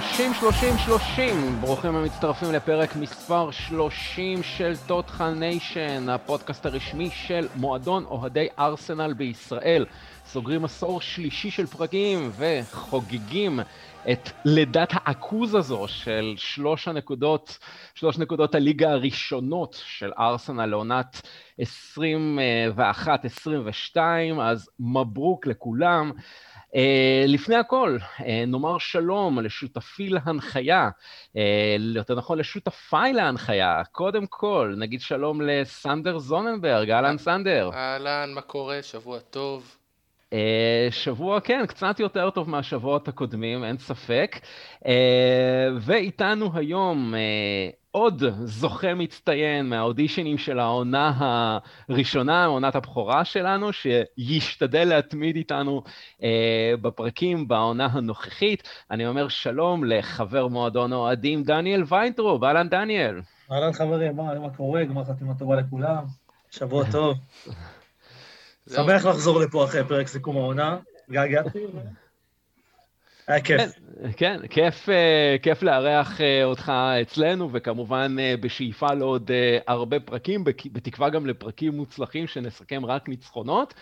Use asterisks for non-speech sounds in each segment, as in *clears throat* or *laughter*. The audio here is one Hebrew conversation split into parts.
30, 30, 30. ברוכים המצטרפים לפרק מספר 30 של טוטחל ניישן, הפודקאסט הרשמי של מועדון אוהדי ארסנל בישראל. סוגרים עשור שלישי של פרקים וחוגגים את לידת העכוז הזו של שלוש הנקודות, שלוש נקודות הליגה הראשונות של ארסנל לעונת 21-22, אז מברוק לכולם. Uh, לפני הכל, uh, נאמר שלום לשותפי להנחיה, uh, יותר נכון לשותפיי להנחיה. קודם כל, נגיד שלום לסנדר זוננברג, אהלן סנדר. אהלן, מה קורה? שבוע טוב. שבוע, כן, קצת יותר טוב מהשבועות הקודמים, אין ספק. ואיתנו היום עוד זוכה מצטיין מהאודישנים של העונה הראשונה, עונת הבכורה שלנו, שישתדל להתמיד איתנו אה, בפרקים בעונה הנוכחית. אני אומר שלום לחבר מועדון אוהדים דניאל ויינטרוב, אהלן דניאל. אהלן חברים, מה, מה קורה? גמר חתימה טובה לכולם, שבוע טוב. *laughs* שמח לחזור לפה אחרי פרק סיכום העונה, געגעתי. כיף. כן, כן כיף, אה, כיף לארח אה, אותך אצלנו, וכמובן אה, בשאיפה לעוד הרבה פרקים, בתקווה גם לפרקים מוצלחים שנסכם רק ניצחונות.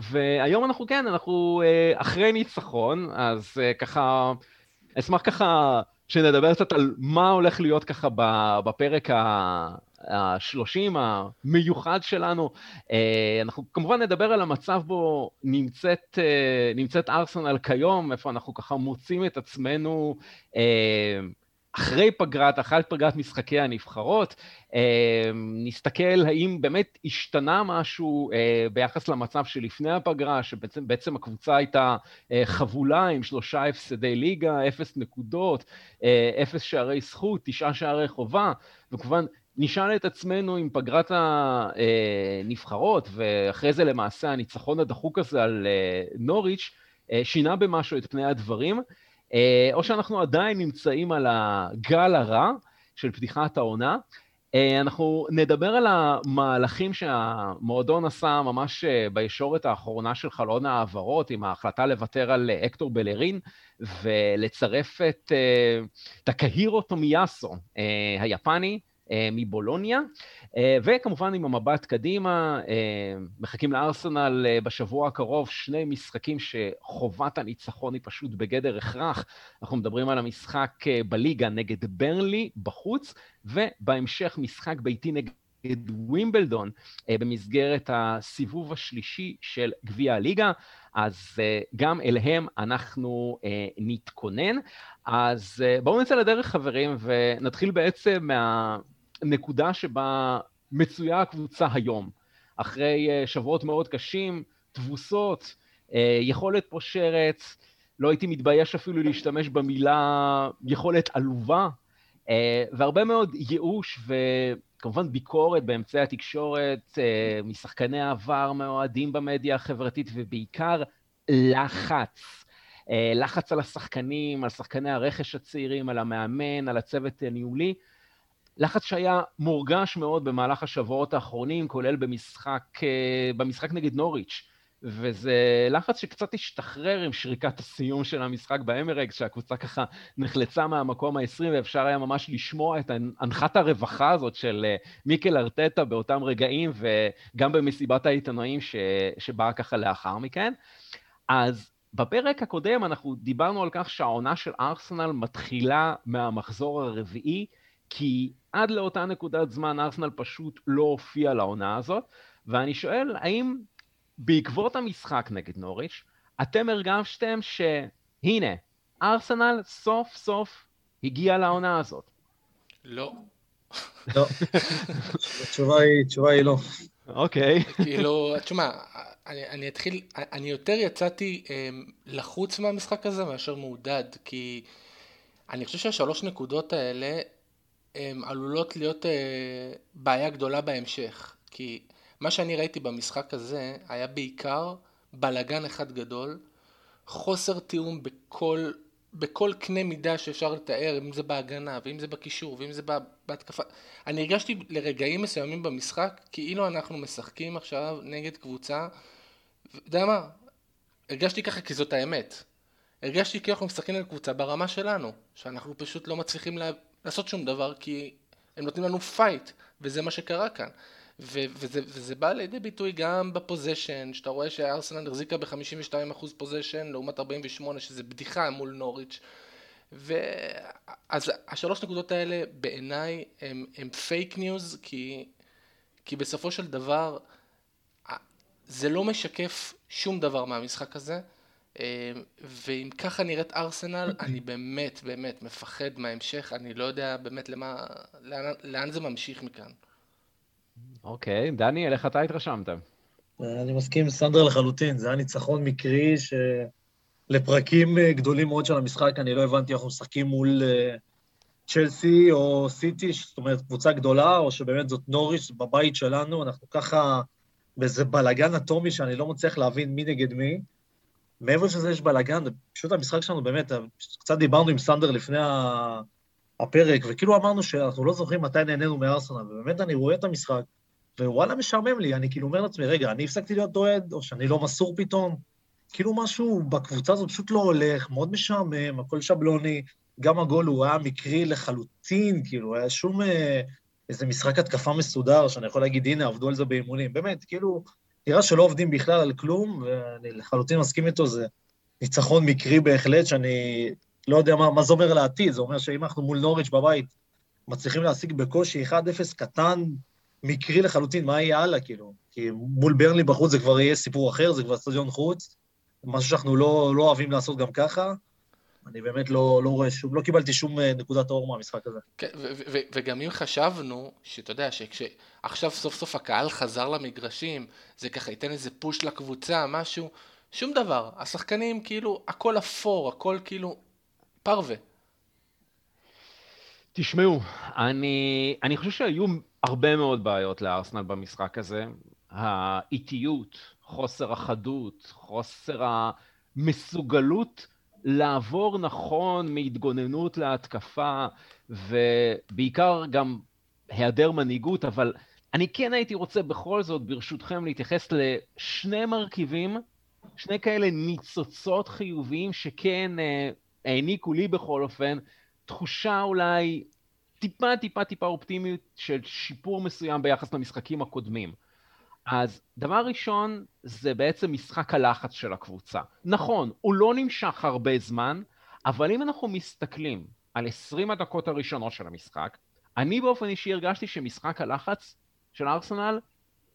והיום אנחנו כן, אנחנו אחרי ניצחון, אז ככה, אשמח ככה שנדבר קצת על מה הולך להיות ככה בפרק השלושים המיוחד שלנו. אה, אנחנו כמובן נדבר על המצב בו נמצאת, אה, נמצאת ארסנל כיום, איפה אנחנו ככה מוצאים את עצמנו אה, אחרי פגרת, אחרי פגרת משחקי הנבחרות, נסתכל האם באמת השתנה משהו ביחס למצב שלפני הפגרה, שבעצם הקבוצה הייתה חבולה עם שלושה הפסדי ליגה, אפס נקודות, אפס שערי זכות, תשעה שערי חובה, וכמובן נשאל את עצמנו עם פגרת הנבחרות, ואחרי זה למעשה הניצחון הדחוק הזה על אה, נוריץ', אה, שינה במשהו את פני הדברים, אה, או שאנחנו עדיין נמצאים על הגל הרע של פתיחת העונה. אנחנו נדבר על המהלכים שהמועדון עשה ממש בישורת האחרונה של חלון ההעברות, עם ההחלטה לוותר על אקטור בלרין ולצרף את טקהירו טומיאסו היפני, מבולוניה, אה, וכמובן עם המבט קדימה, אה, מחכים לארסנל בשבוע הקרוב שני משחקים שחובת הניצחון היא פשוט בגדר הכרח. אנחנו מדברים על המשחק בליגה נגד ברנלי בחוץ, ובהמשך משחק ביתי נגד... ווימבלדון במסגרת הסיבוב השלישי של גביע הליגה, אז גם אליהם אנחנו נתכונן. אז בואו נצא לדרך חברים ונתחיל בעצם מה... נקודה שבה מצויה הקבוצה היום. אחרי אה, שבועות מאוד קשים, תבוסות, אה, יכולת פושרת, לא הייתי מתבייש אפילו להשתמש במילה יכולת עלובה, אה, והרבה מאוד ייאוש וכמובן ביקורת באמצעי התקשורת, משחקני העבר מאוהדים במדיה החברתית, ובעיקר לחץ. לחץ על השחקנים, על שחקני הרכש הצעירים, על המאמן, על הצוות הניהולי. לחץ שהיה מורגש מאוד במהלך השבועות האחרונים, כולל במשחק, אה, במשחק נגד נוריץ', וזה לחץ שקצת השתחרר עם שריקת הסיום של המשחק באמרקס, שהקבוצה ככה נחלצה מהמקום ה-20, ואפשר היה ממש לשמוע את הנחת הרווחה הזאת של אה, מיקל ארטטה באותם רגעים, וגם במסיבת העיתונאים ש... שבאה ככה לאחר מכן. אז בפרק הקודם אנחנו דיברנו על כך שהעונה של ארסנל מתחילה מהמחזור הרביעי, כי עד לאותה נקודת זמן ארסנל פשוט לא הופיע לעונה הזאת, ואני שואל, האם בעקבות המשחק נגד נוריץ', אתם הרגשתם שהנה, ארסנל סוף סוף הגיע לעונה הזאת? לא. לא. התשובה היא, התשובה היא לא. אוקיי. כאילו, תשמע, אני, אני אתחיל, אני יותר יצאתי אה, לחוץ מהמשחק הזה מאשר מעודד, כי אני חושב שהשלוש נקודות האלה הם עלולות להיות אה, בעיה גדולה בהמשך. כי מה שאני ראיתי במשחק הזה היה בעיקר בלגן אחד גדול, חוסר תיאום בכל, בכל קנה מידה שאפשר לתאר, אם זה בהגנה, ואם זה בקישור, ואם זה בהתקפה. אני הרגשתי לרגעים מסוימים במשחק כאילו אנחנו משחקים עכשיו נגד קבוצה, אתה יודע מה? הרגשתי ככה כי זאת האמת. הרגשתי כאילו אנחנו משחקים על קבוצה ברמה שלנו, שאנחנו פשוט לא מצליחים לה... לעשות שום דבר כי הם נותנים לנו fight, וזה מה שקרה כאן. ו- וזה, וזה בא לידי ביטוי גם ב possession, שאתה רואה שארסנל החזיקה ב-52% possession לעומת 48 שזה בדיחה מול נוריץ'. ואז השלוש נקודות האלה בעיניי הם, הם fake news כי, כי בסופו של דבר זה לא משקף שום דבר מהמשחק הזה ואם ככה נראית ארסנל *clears throat* אני באמת באמת מפחד מההמשך אני לא יודע באמת למה, לאן, לאן זה ממשיך מכאן. אוקיי, okay, דני, איך אתה התרשמת? אני מסכים עם סנדר לחלוטין, זה היה ניצחון מקרי שלפרקים אה, גדולים מאוד של המשחק, אני לא הבנתי איך אנחנו משחקים מול אה, צ'לסי או סיטי, זאת אומרת קבוצה גדולה, או שבאמת זאת נוריש בבית שלנו, אנחנו ככה באיזה בלאגן אטומי שאני לא מצליח להבין מי נגד מי. מעבר לזה יש בלאגן, פשוט המשחק שלנו באמת, קצת דיברנו עם סנדר לפני הפרק, וכאילו אמרנו שאנחנו לא זוכרים מתי נהנינו מארסנל, ובאמת אני רואה את המשחק, ווואלה משעמם לי, אני כאילו אומר לעצמי, רגע, אני הפסקתי להיות אוהד, או שאני לא מסור פתאום? כאילו משהו בקבוצה הזאת פשוט לא הולך, מאוד משעמם, הכל שבלוני, גם הגול הוא היה מקרי לחלוטין, כאילו, היה שום אה, איזה משחק התקפה מסודר, שאני יכול להגיד, הנה, עבדו על זה באימונים. באמת, כאילו, נראה שלא עובדים בכלל על כלום, ואני לחלוטין מסכים איתו, זה ניצחון מקרי בהחלט, שאני לא יודע מה, מה זה אומר לעתיד, זה אומר שאם אנחנו מול נוריץ' בבית מצליחים להשיג בקושי 1-0 קטן, מקרי לחלוטין, מה יהיה הלאה, כאילו? כי מול ברלי בחוץ זה כבר יהיה סיפור אחר, זה כבר סטדיון חוץ, משהו שאנחנו לא, לא אוהבים לעשות גם ככה. אני באמת לא, לא רואה שום, לא קיבלתי שום אה, נקודת אור מהמשחק הזה. כן, וגם אם חשבנו, שאתה יודע, שעכשיו סוף סוף הקהל חזר למגרשים, זה ככה ייתן איזה פוש לקבוצה, משהו, שום דבר. השחקנים כאילו, הכל אפור, הכל כאילו פרווה. תשמעו, אני, אני חושב שהיו הרבה מאוד בעיות לארסנל במשחק הזה. האיטיות, חוסר החדות, חוסר המסוגלות לעבור נכון מהתגוננות להתקפה, ובעיקר גם היעדר מנהיגות, אבל אני כן הייתי רוצה בכל זאת, ברשותכם, להתייחס לשני מרכיבים, שני כאלה ניצוצות חיוביים שכן אה, העניקו לי בכל אופן תחושה אולי טיפה טיפה טיפה אופטימיות של שיפור מסוים ביחס למשחקים הקודמים. אז דבר ראשון זה בעצם משחק הלחץ של הקבוצה. נכון, הוא לא נמשך הרבה זמן, אבל אם אנחנו מסתכלים על 20 הדקות הראשונות של המשחק, אני באופן אישי הרגשתי שמשחק הלחץ של ארסנל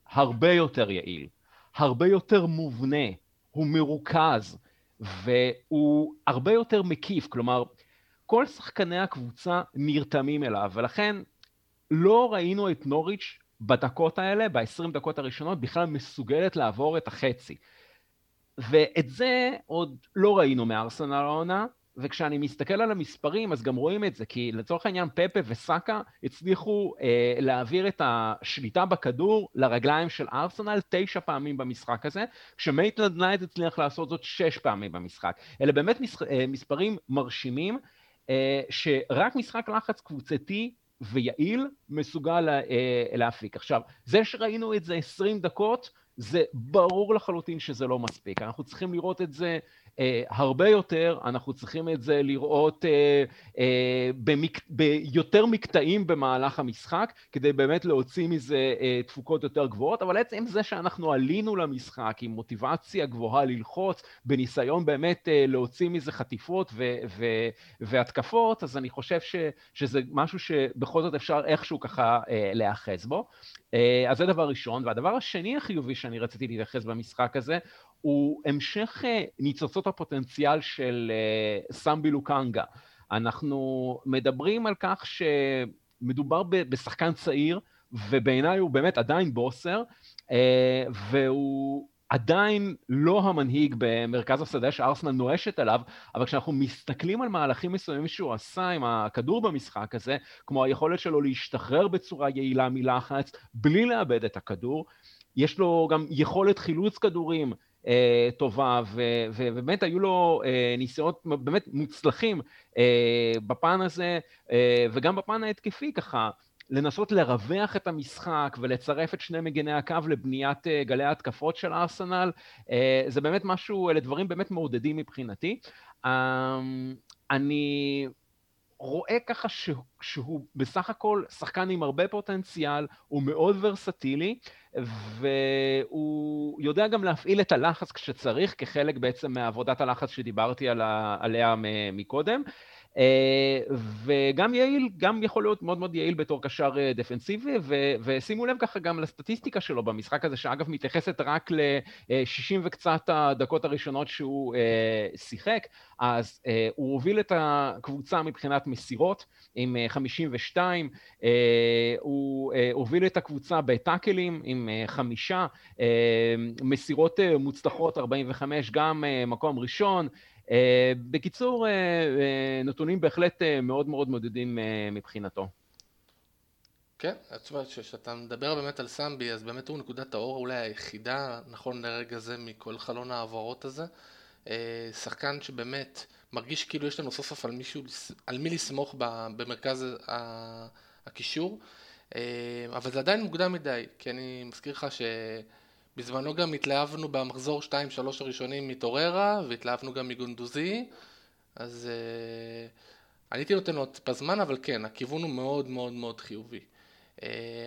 הרבה יותר יעיל, הרבה יותר מובנה, הוא מרוכז, והוא הרבה יותר מקיף, כלומר, כל שחקני הקבוצה נרתמים אליו, ולכן לא ראינו את נוריץ' בדקות האלה, ב-20 דקות הראשונות, בכלל מסוגלת לעבור את החצי. ואת זה עוד לא ראינו מארסנל העונה, וכשאני מסתכל על המספרים אז גם רואים את זה, כי לצורך העניין פפה וסאקה הצליחו אה, להעביר את השליטה בכדור לרגליים של ארסנל תשע פעמים במשחק הזה, כשמייטלנד-ניילס הצליח לעשות זאת שש פעמים במשחק. אלה באמת מס, אה, מספרים מרשימים, אה, שרק משחק לחץ קבוצתי ויעיל מסוגל אה, להפיק. עכשיו, זה שראינו את זה 20 דקות, זה ברור לחלוטין שזה לא מספיק. אנחנו צריכים לראות את זה הרבה יותר, אנחנו צריכים את זה לראות אה, אה, במק... ביותר מקטעים במהלך המשחק, כדי באמת להוציא מזה אה, תפוקות יותר גבוהות, אבל עצם זה שאנחנו עלינו למשחק עם מוטיבציה גבוהה ללחוץ, בניסיון באמת אה, להוציא מזה חטיפות ו... ו... והתקפות, אז אני חושב ש... שזה משהו שבכל זאת אפשר איכשהו ככה אה, להיאחז בו. אה, אז זה דבר ראשון. והדבר השני החיובי שאני רציתי להתייחס במשחק הזה, הוא המשך אה, ניצוצות הפוטנציאל של אה, סמבי לוקנגה. אנחנו מדברים על כך שמדובר בשחקן צעיר, ובעיניי הוא באמת עדיין בוסר, אה, והוא עדיין לא המנהיג במרכז השדה שארסנל נואשת עליו, אבל כשאנחנו מסתכלים על מהלכים מסוימים שהוא עשה עם הכדור במשחק הזה, כמו היכולת שלו להשתחרר בצורה יעילה מלחץ, בלי לאבד את הכדור, יש לו גם יכולת חילוץ כדורים אה, טובה, ובאמת היו לו אה, ניסיונות באמת מוצלחים אה, בפן הזה, אה, וגם בפן ההתקפי ככה. לנסות לרווח את המשחק ולצרף את שני מגני הקו לבניית אה, גלי ההתקפות של ארסנל, אה, זה באמת משהו, אלה דברים באמת מעודדים מבחינתי. אני רואה ככה שהוא בסך הכל שחקן עם הרבה פוטנציאל, הוא מאוד ורסטילי, והוא יודע גם להפעיל את הלחץ כשצריך, כחלק בעצם מעבודת הלחץ שדיברתי עליה מקודם. אה, וגם יעיל, גם יכול להיות מאוד מאוד יעיל בתור קשר אה, דפנסיבי, ו- ושימו לב ככה גם לסטטיסטיקה שלו במשחק הזה, שאגב מתייחסת רק ל-60 וקצת הדקות הראשונות שהוא אה, שיחק, אז הוא הוביל את הקבוצה מבחינת מסירות עם 52, הוא הוביל את הקבוצה בטאקלים עם חמישה, מסירות מוצלחות 45, גם מקום ראשון, אה, בקיצור, אה, אה, נתונים בהחלט מאוד מאוד מודדים מבחינתו. כן, התשובה כשאתה מדבר באמת על סמבי, אז באמת הוא נקודת האור אולי היחידה, נכון לרגע זה, מכל חלון ההעברות הזה. שחקן שבאמת מרגיש כאילו יש לנו סוף סוף על מישהו, על מי לסמוך במרכז הקישור, אבל זה עדיין מוקדם מדי, כי אני מזכיר לך ש... בזמנו גם התלהבנו במחזור 2-3 הראשונים מטוררה, והתלהבנו גם מגונדוזי, אז uh, אני הייתי נותן עוד בזמן, אבל כן, הכיוון הוא מאוד מאוד מאוד חיובי. Uh,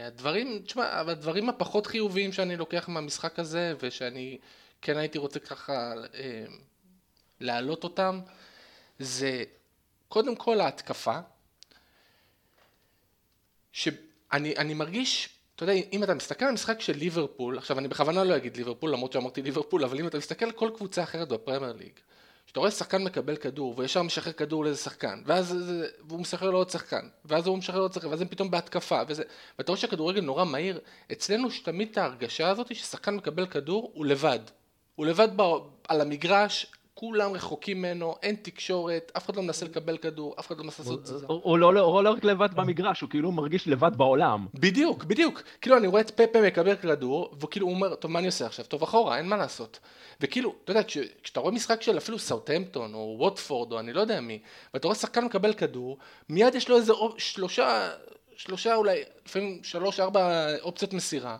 הדברים, תשמע, הדברים הפחות חיוביים שאני לוקח מהמשחק הזה, ושאני כן הייתי רוצה ככה uh, להעלות אותם, זה קודם כל ההתקפה, שאני מרגיש אתה יודע, אם אתה מסתכל על משחק של ליברפול, עכשיו אני בכוונה לא אגיד ליברפול למרות שאמרתי ליברפול, אבל אם אתה מסתכל על כל קבוצה אחרת בפרמייר ליג, שאתה רואה שחקן מקבל כדור וישר משחרר כדור לאיזה שחקן, ואז זה, והוא משחרר לעוד שחקן, ואז הוא משחרר לעוד שחקן, ואז הם פתאום בהתקפה, וזה, ואתה רואה שהכדורגל נורא מהיר, אצלנו יש תמיד את ההרגשה הזאת ששחקן מקבל כדור, הוא לבד. הוא לבד ב, על המגרש, כולם רחוקים ממנו, אין תקשורת, אף אחד לא מנסה לקבל כדור, אף אחד לא מנסה לעשות את זה. הוא לא, לא רק לבד במגרש, הוא כאילו מרגיש לבד בעולם. בדיוק, בדיוק. כאילו אני רואה את פפה מקבל כדור, וכאילו הוא אומר, טוב מה אני עושה עכשיו? טוב אחורה, אין מה לעשות. וכאילו, אתה יודע, כשאתה רואה משחק של אפילו סאוטהמפטון, או ווטפורד, או אני לא יודע מי, ואתה רואה שחקן מקבל כדור, מיד יש לו איזה שלושה, שלושה אולי, לפעמים שלוש, ארבע אופציות מסירה.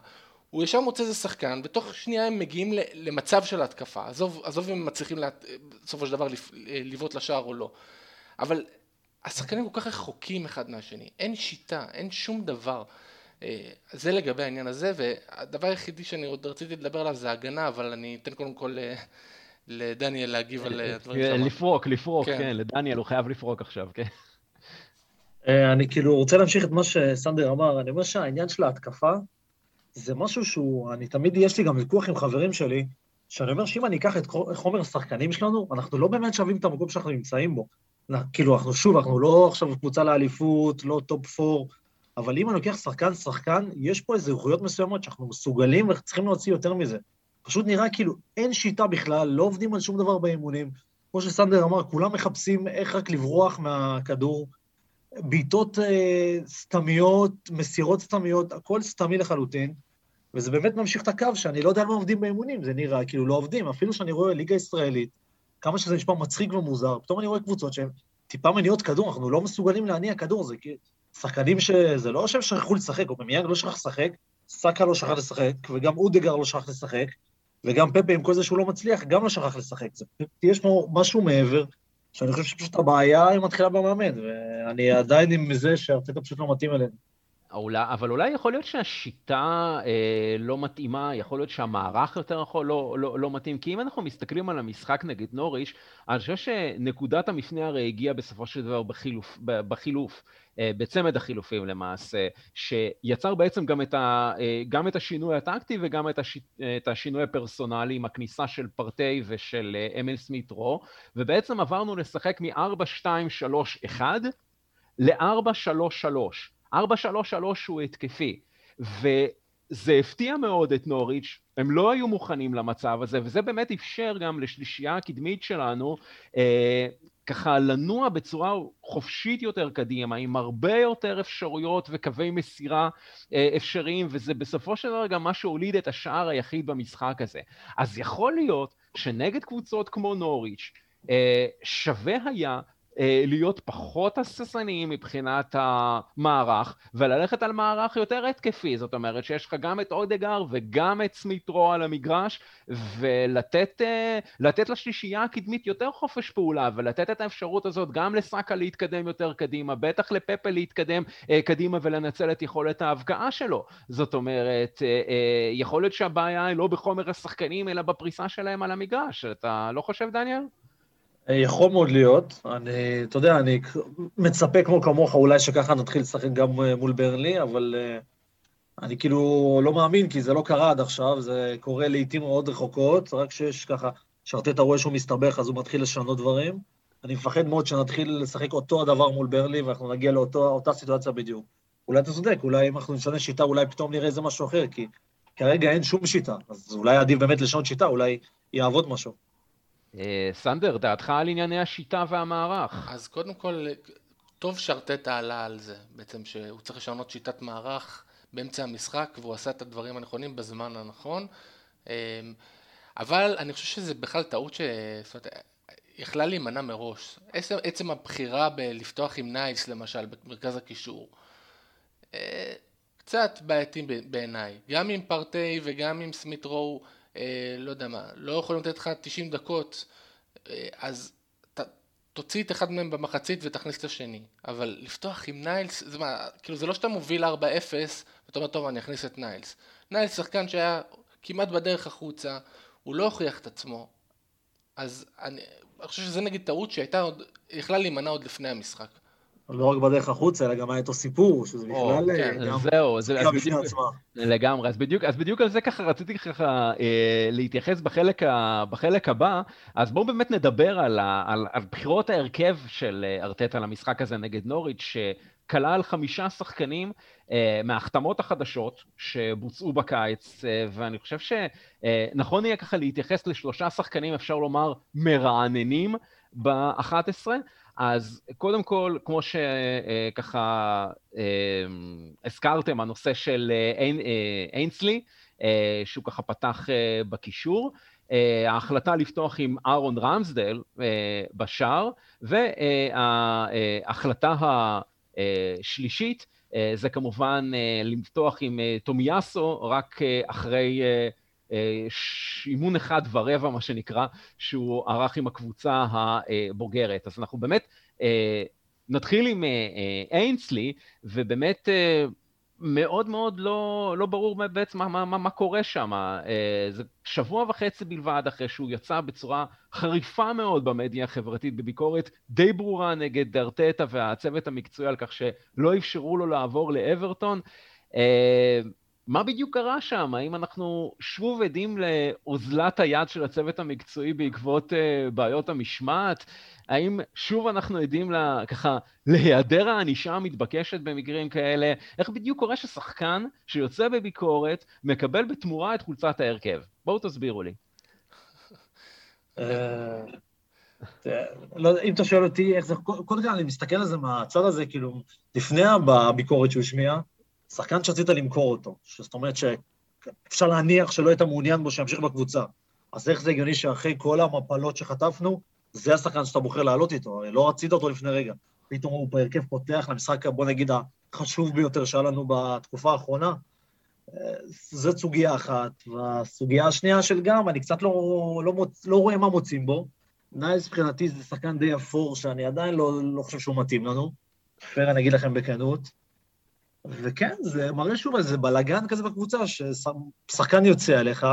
הוא ישר מוצא איזה שחקן, ותוך שנייה הם מגיעים למצב של התקפה, עזוב, עזוב אם הם מצליחים בסופו של דבר לבעוט לשער או לא, אבל השחקנים כל כך רחוקים אחד מהשני, אין שיטה, אין שום דבר. אה, זה לגבי העניין הזה, והדבר היחידי שאני עוד רציתי לדבר עליו זה הגנה, אבל אני אתן קודם כל אה, לדניאל להגיב על הדברים שלו. לפרוק, לפרוק, כן. כן, לדניאל הוא חייב לפרוק עכשיו, כן. אה, אני כאילו רוצה להמשיך את מה שסנדר אמר, אני אומר שהעניין של ההתקפה, זה משהו שהוא, אני תמיד, יש לי גם ויכוח עם חברים שלי, שאני אומר שאם אני אקח את חומר השחקנים שלנו, אנחנו לא באמת שווים את המקום שאנחנו נמצאים בו. כאילו, אנחנו שוב, אנחנו לא עכשיו קבוצה לאליפות, לא top four, אבל אם אני לוקח שחקן-שחקן, יש פה איזה איכויות מסוימות שאנחנו מסוגלים וצריכים להוציא יותר מזה. פשוט נראה כאילו אין שיטה בכלל, לא עובדים על שום דבר באימונים. כמו שסנדר אמר, כולם מחפשים איך רק לברוח מהכדור. בעיטות אה, סתמיות, מסירות סתמיות, הכל סתמי לחלוטין, וזה באמת ממשיך את הקו שאני לא יודע על מה עובדים באימונים, זה נראה כאילו לא עובדים, אפילו שאני רואה ליגה ישראלית, כמה שזה נשמע מצחיק ומוזר, פתאום אני רואה קבוצות שהן טיפה מניעות כדור, אנחנו לא מסוגלים להניע כדור, זה כאילו, שחקנים שזה לא שהם שכחו לשחק, או במיאנג לא שכח לשחק, סאקה לא שכח לשחק, וגם אודגר לא שכח לשחק, וגם פפה עם כל זה שהוא לא מצליח, גם לא שכח לשחק. זה, יש פה משהו מעבר, שאני חושב שפשוט הבעיה היא מתחילה במאמן, ואני עדיין עם זה שארצית פשוט לא מתאים אלינו. אולי, אבל אולי יכול להיות שהשיטה אה, לא מתאימה, יכול להיות שהמערך יותר יכול לא, לא, לא מתאים, כי אם אנחנו מסתכלים על המשחק נגד נוריש, אני חושב שנקודת המפנה הרי הגיעה בסופו של דבר בחילוף, בחילוף בצמד החילופים למעשה, שיצר בעצם גם את, ה, אה, גם את השינוי הטקטי וגם את, הש, את השינוי הפרסונלי עם הכניסה של פרטי ושל אה, אמל סמית רו, ובעצם עברנו לשחק מ-4-2-3-1 ל-4-3-3. 4-3-3 הוא התקפי, וזה הפתיע מאוד את נוריץ', הם לא היו מוכנים למצב הזה, וזה באמת אפשר גם לשלישייה הקדמית שלנו אה, ככה לנוע בצורה חופשית יותר קדימה, עם הרבה יותר אפשרויות וקווי מסירה אה, אפשריים, וזה בסופו של דבר גם מה שהוליד את השער היחיד במשחק הזה. אז יכול להיות שנגד קבוצות כמו נוריץ', אה, שווה היה להיות פחות הססניים מבחינת המערך, וללכת על מערך יותר התקפי, זאת אומרת שיש לך גם את אודגר וגם את סמיטרו על המגרש, ולתת אה, לשלישייה הקדמית יותר חופש פעולה, ולתת את האפשרות הזאת גם לסאקה להתקדם יותר קדימה, בטח לפפה להתקדם אה, קדימה ולנצל את יכולת ההבקעה שלו. זאת אומרת, יכול להיות שהבעיה היא לא בחומר השחקנים, אלא בפריסה שלהם על המגרש. אתה לא חושב, דניאל? יכול מאוד להיות. אני, אתה יודע, אני מצפה כמו כמוך, אולי שככה נתחיל לשחק גם אה, מול ברנלי, אבל אה, אני כאילו לא מאמין, כי זה לא קרה עד עכשיו, זה קורה לעיתים מאוד רחוקות, רק שיש ככה, שארטטה רואה שהוא מסתבך, אז הוא מתחיל לשנות דברים. אני מפחד מאוד שנתחיל לשחק אותו הדבר מול ברלי, ואנחנו נגיע לאותה סיטואציה בדיוק. אולי אתה צודק, אולי אם אנחנו נשנה שיטה, אולי פתאום נראה איזה משהו אחר, כי כרגע אין שום שיטה, אז אולי עדיף באמת לשנות שיטה, אולי יעבוד משהו. אה, סנדר, דעתך על ענייני השיטה והמערך? אז קודם כל, טוב שארטטה עלה על זה, בעצם שהוא צריך לשנות שיטת מערך באמצע המשחק, והוא עשה את הדברים הנכונים בזמן הנכון. אה, אבל אני חושב שזה בכלל טעות ש... זאת אומרת, יכלה להימנע מראש. עצם, עצם הבחירה בלפתוח עם נייס למשל, במרכז הקישור, אה, קצת בעייתי בעיניי. גם עם פרטי וגם עם סמית רואו. אה, לא יודע מה, לא יכולים לתת לך 90 דקות, אה, אז ת, תוציא את אחד מהם במחצית ותכניס את השני. אבל לפתוח עם ניילס, זה מה, כאילו זה לא שאתה מוביל 4-0 ואתה אומר, טוב, אני אכניס את ניילס. ניילס שחקן שהיה כמעט בדרך החוצה, הוא לא הוכיח את עצמו. אז אני, אני חושב שזה נגיד טעות שהייתה עוד, יכלה להימנע עוד לפני המשחק. לא רק בדרך החוצה, אלא גם היה איתו סיפור, שזה בכלל אה, כן, גם זהו, זה בדיוק, לגמרי, אז בדיוק, אז בדיוק על זה ככה רציתי ככה אה, להתייחס בחלק, ה, בחלק הבא, אז בואו באמת נדבר על, ה, על, על בחירות ההרכב של אה, ארטטה למשחק הזה נגד נוריץ', שכלל חמישה שחקנים אה, מההחתמות החדשות שבוצעו בקיץ, אה, ואני חושב שנכון אה, יהיה ככה להתייחס לשלושה שחקנים, אפשר לומר, מרעננים ב-11, אז קודם כל, כמו שככה אה, הזכרתם, הנושא של אה, אינסלי, אה, שהוא ככה פתח בקישור, ההחלטה לפתוח עם אהרון רמסדל בשער, וההחלטה השלישית זה כמובן לפתוח עם תומיאסו רק אחרי אימון אחד ורבע, מה שנקרא, שהוא ערך עם הקבוצה הבוגרת. אז אנחנו באמת אה, נתחיל עם אה, אה, ובאמת מאוד מאוד לא, לא ברור בעצם מה, מה, מה, מה קורה שם. זה שבוע וחצי בלבד אחרי שהוא יצא בצורה חריפה מאוד במדיה החברתית בביקורת די ברורה נגד ארטטה והצוות המקצועי על כך שלא אפשרו לו לעבור לאברטון. מה בדיוק קרה שם? האם אנחנו שוב עדים לאוזלת היד של הצוות המקצועי בעקבות uh, בעיות המשמעת? האם שוב אנחנו עדים לה, ככה להיעדר הענישה המתבקשת במקרים כאלה? איך בדיוק קורה ששחקן שיוצא בביקורת מקבל בתמורה את חולצת ההרכב? בואו תסבירו לי. אה, לא, אם אתה שואל אותי איך זה, קודם כל אני מסתכל על זה מהצד הזה, כאילו, לפני הביקורת שהוא השמיע, שחקן שרצית למכור אותו, זאת אומרת שאפשר להניח שלא היית מעוניין בו שימשיך בקבוצה. אז איך זה הגיוני שאחרי כל המפלות שחטפנו, זה השחקן שאתה בוחר לעלות איתו, הרי לא רצית אותו לפני רגע. פתאום הוא בהרכב פותח למשחק, בוא נגיד, החשוב ביותר שהיה לנו בתקופה האחרונה. זו סוגיה אחת. והסוגיה השנייה של גם, אני קצת לא, לא, מוצ... לא רואה מה מוצאים בו. ניילס מבחינתי זה שחקן די אפור, שאני עדיין לא, לא חושב שהוא מתאים לנו. פייר, אני אגיד לכם בכנות. וכן, זה מראה שוב איזה בלאגן כזה בקבוצה, ששחקן יוצא עליך,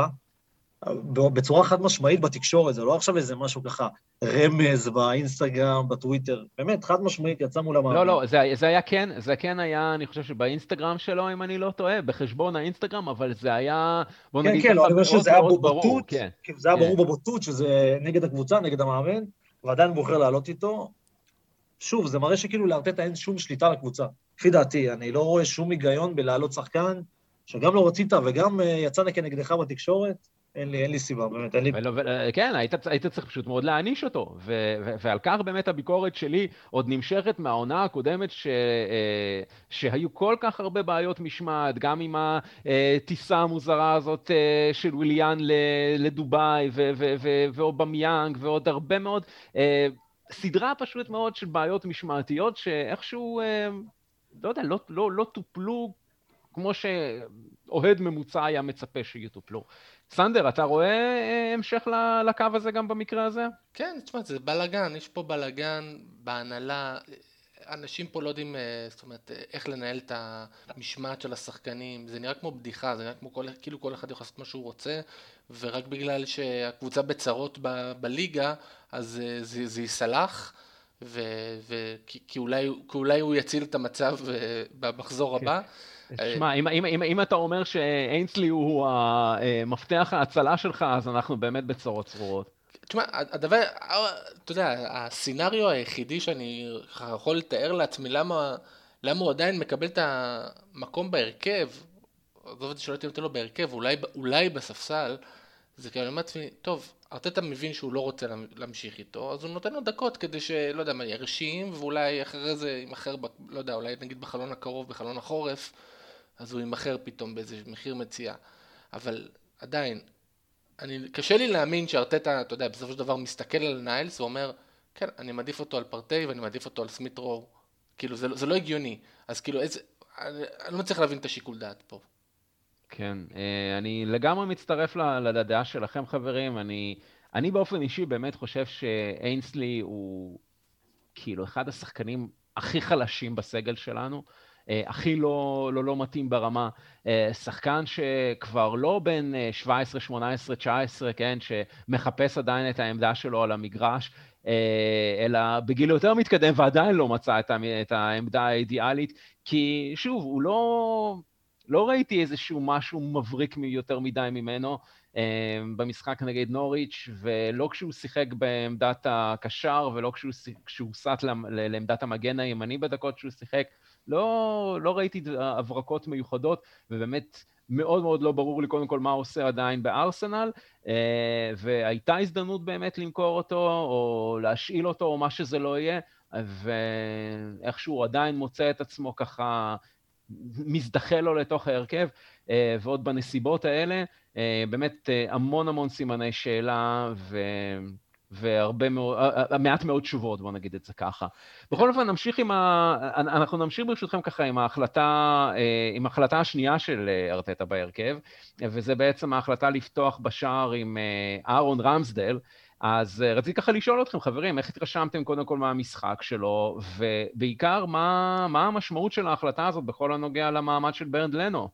בצורה חד משמעית בתקשורת, זה לא עכשיו איזה משהו ככה, רמז באינסטגרם, בטוויטר, באמת, חד משמעית יצא מול המאמן. לא, לא, זה, זה היה כן, זה כן היה, אני חושב שבאינסטגרם שלו, אם אני לא טועה, בחשבון האינסטגרם, אבל זה היה, בוא כן, נגיד, כן, לא, אני אומר שזה היה בבוטות, כן, כן, זה היה כן. ברור בבוטות שזה נגד הקבוצה, נגד המאמן, ועדיין בוחר לעלות איתו. שוב, זה מראה שכאילו לארטטה אין שום שליטה על הקבוצה. לפי דעתי, אני לא רואה שום היגיון בלהעלות שחקן שגם לא רצית וגם אה, יצא כנגדך בתקשורת. אין לי, אין לי סיבה, באמת, אין לי... ולא, ו... כן, היית, היית צריך פשוט מאוד להעניש אותו, ו, ו, ועל כך באמת הביקורת שלי עוד נמשכת מהעונה הקודמת, ש, אה, שהיו כל כך הרבה בעיות משמעת, גם עם הטיסה המוזרה הזאת אה, של וויליאן לדובאי, ואובמיאנג, ועוד הרבה מאוד... סדרה פשוט מאוד של בעיות משמעתיות שאיכשהו, אה, לא יודע, לא, לא, לא טופלו כמו שאוהד ממוצע היה מצפה שיטופלו. סנדר, אתה רואה אה, המשך לקו הזה גם במקרה הזה? כן, תשמע, זה בלאגן, יש פה בלאגן בהנהלה, אנשים פה לא יודעים, אה, זאת אומרת, איך לנהל את המשמעת של השחקנים, זה נראה כמו בדיחה, זה נראה כמו כל, כאילו כל אחד יכול לעשות מה שהוא רוצה, ורק בגלל שהקבוצה בצרות ב, בליגה, אז אה, זה ייסלח, ו, ו, כי, כי, אולי, כי אולי הוא יציל את המצב במחזור כן. הבא. שמע, אם, אם, אם, אם אתה אומר שאיינסלי הוא המפתח ההצלה שלך, אז אנחנו באמת בצרות צרורות. תשמע, הדבר, אתה יודע, הסצנריו היחידי שאני יכול לתאר לעצמי למה, למה הוא עדיין מקבל את המקום בהרכב, עזוב אותי שלא הייתי נותן לו בהרכב, אולי, אולי בספסל, זה כאילו אני אומר לעצמי, טוב, ארטטה מבין שהוא לא רוצה להמשיך איתו, אז הוא נותן לו דקות כדי שלא יודע מה, ירשים, ואולי אחרי זה יימכר, לא יודע, אולי נגיד בחלון הקרוב, בחלון החורף, אז הוא יימכר פתאום באיזה מחיר מציאה. אבל עדיין, אני, קשה לי להאמין שארטטה, אתה יודע, בסופו של דבר מסתכל על ניילס ואומר, כן, אני מעדיף אותו על פרטי ואני מעדיף אותו על סמית רו. כאילו, זה, זה לא הגיוני. אז כאילו, איזה, אני, אני לא מצליח להבין את השיקול דעת פה. כן, אה, אני לגמרי מצטרף לדעה שלכם, חברים. אני, אני באופן אישי באמת חושב שאיינסלי הוא כאילו אחד השחקנים הכי חלשים בסגל שלנו. אה, הכי לא, לא, לא מתאים ברמה. אה, שחקן שכבר לא בן 17, 18, 19, כן, שמחפש עדיין את העמדה שלו על המגרש, אלא בגיל יותר מתקדם ועדיין לא מצא את העמדה האידיאלית, כי שוב, הוא לא... לא ראיתי איזשהו משהו מבריק יותר מדי ממנו במשחק נגד נוריץ', ולא כשהוא שיחק בעמדת הקשר, ולא כשהוא, כשהוא סט לעמדת המגן הימני בדקות שהוא שיחק. לא, לא ראיתי הברקות מיוחדות, ובאמת מאוד מאוד לא ברור לי קודם כל מה עושה עדיין בארסנל, אה, והייתה הזדמנות באמת למכור אותו, או להשאיל אותו, או מה שזה לא יהיה, ואיכשהו עדיין מוצא את עצמו ככה מזדחה לו לתוך ההרכב, אה, ועוד בנסיבות האלה, אה, באמת המון המון סימני שאלה, ו... והרבה מאוד, מעט מאוד תשובות, בוא נגיד את זה ככה. בכל אופן, נמשיך עם ה... אנחנו נמשיך ברשותכם ככה עם ההחלטה, אה, עם ההחלטה השנייה של אה, ארטטה בהרכב, וזה בעצם ההחלטה לפתוח בשער עם אה, אהרון רמסדל. אז רציתי ככה לשאול אתכם, חברים, איך התרשמתם קודם כל מהמשחק שלו, ובעיקר, מה, מה המשמעות של ההחלטה הזאת בכל הנוגע למעמד של ברנד לנו?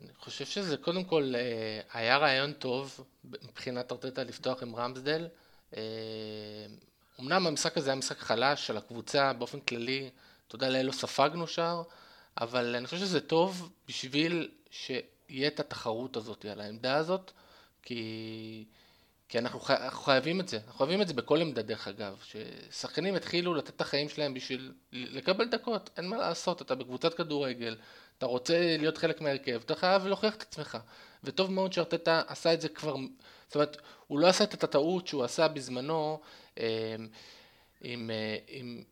אני חושב שזה קודם כל אה, היה רעיון טוב מבחינת ארטטה לפתוח עם רמסדל. אה, אמנם המשחק הזה היה משחק חלש של הקבוצה באופן כללי, אתה יודע, לאלו ספגנו שער, אבל אני חושב שזה טוב בשביל שיהיה את התחרות הזאת על העמדה הזאת, כי, כי אנחנו, חי... אנחנו חייבים את זה, אנחנו חייבים את זה בכל עמדה דרך אגב, ששחקנים יתחילו לתת את החיים שלהם בשביל לקבל דקות, אין מה לעשות, אתה בקבוצת כדורגל, אתה רוצה להיות חלק מהרכב, אתה חייב להוכיח את עצמך. וטוב מאוד שארטטה עשה את זה כבר, זאת אומרת, הוא לא עשה את הטעות שהוא עשה בזמנו אה, עם, אה, עם,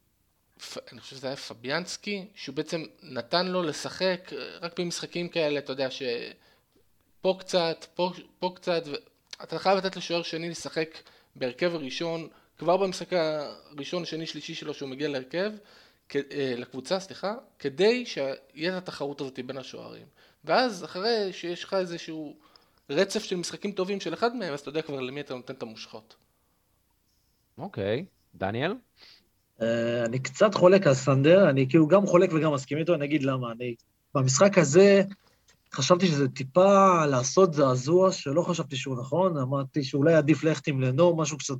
אני חושב שזה היה פביאנסקי, שהוא בעצם נתן לו לשחק רק במשחקים כאלה, אתה יודע, שפה קצת, פה, פה קצת, אתה חייב לתת לשוער שני לשחק בהרכב הראשון, כבר במשחק הראשון, שני, שלישי שלו שהוא מגיע להרכב, אה, לקבוצה, סליחה, כדי שיהיה את התחרות הזאת בין השוערים. ואז אחרי שיש לך איזשהו רצף של משחקים טובים של אחד מהם, אז אתה יודע כבר למי אתה נותן את המושכות. אוקיי, דניאל? אה, אני קצת חולק על סנדר, אני כאילו גם חולק וגם מסכים איתו, אני אגיד למה. אני במשחק הזה חשבתי שזה טיפה לעשות זעזוע שלא חשבתי שהוא נכון, אמרתי שאולי עדיף ללכת עם לנו, משהו קצת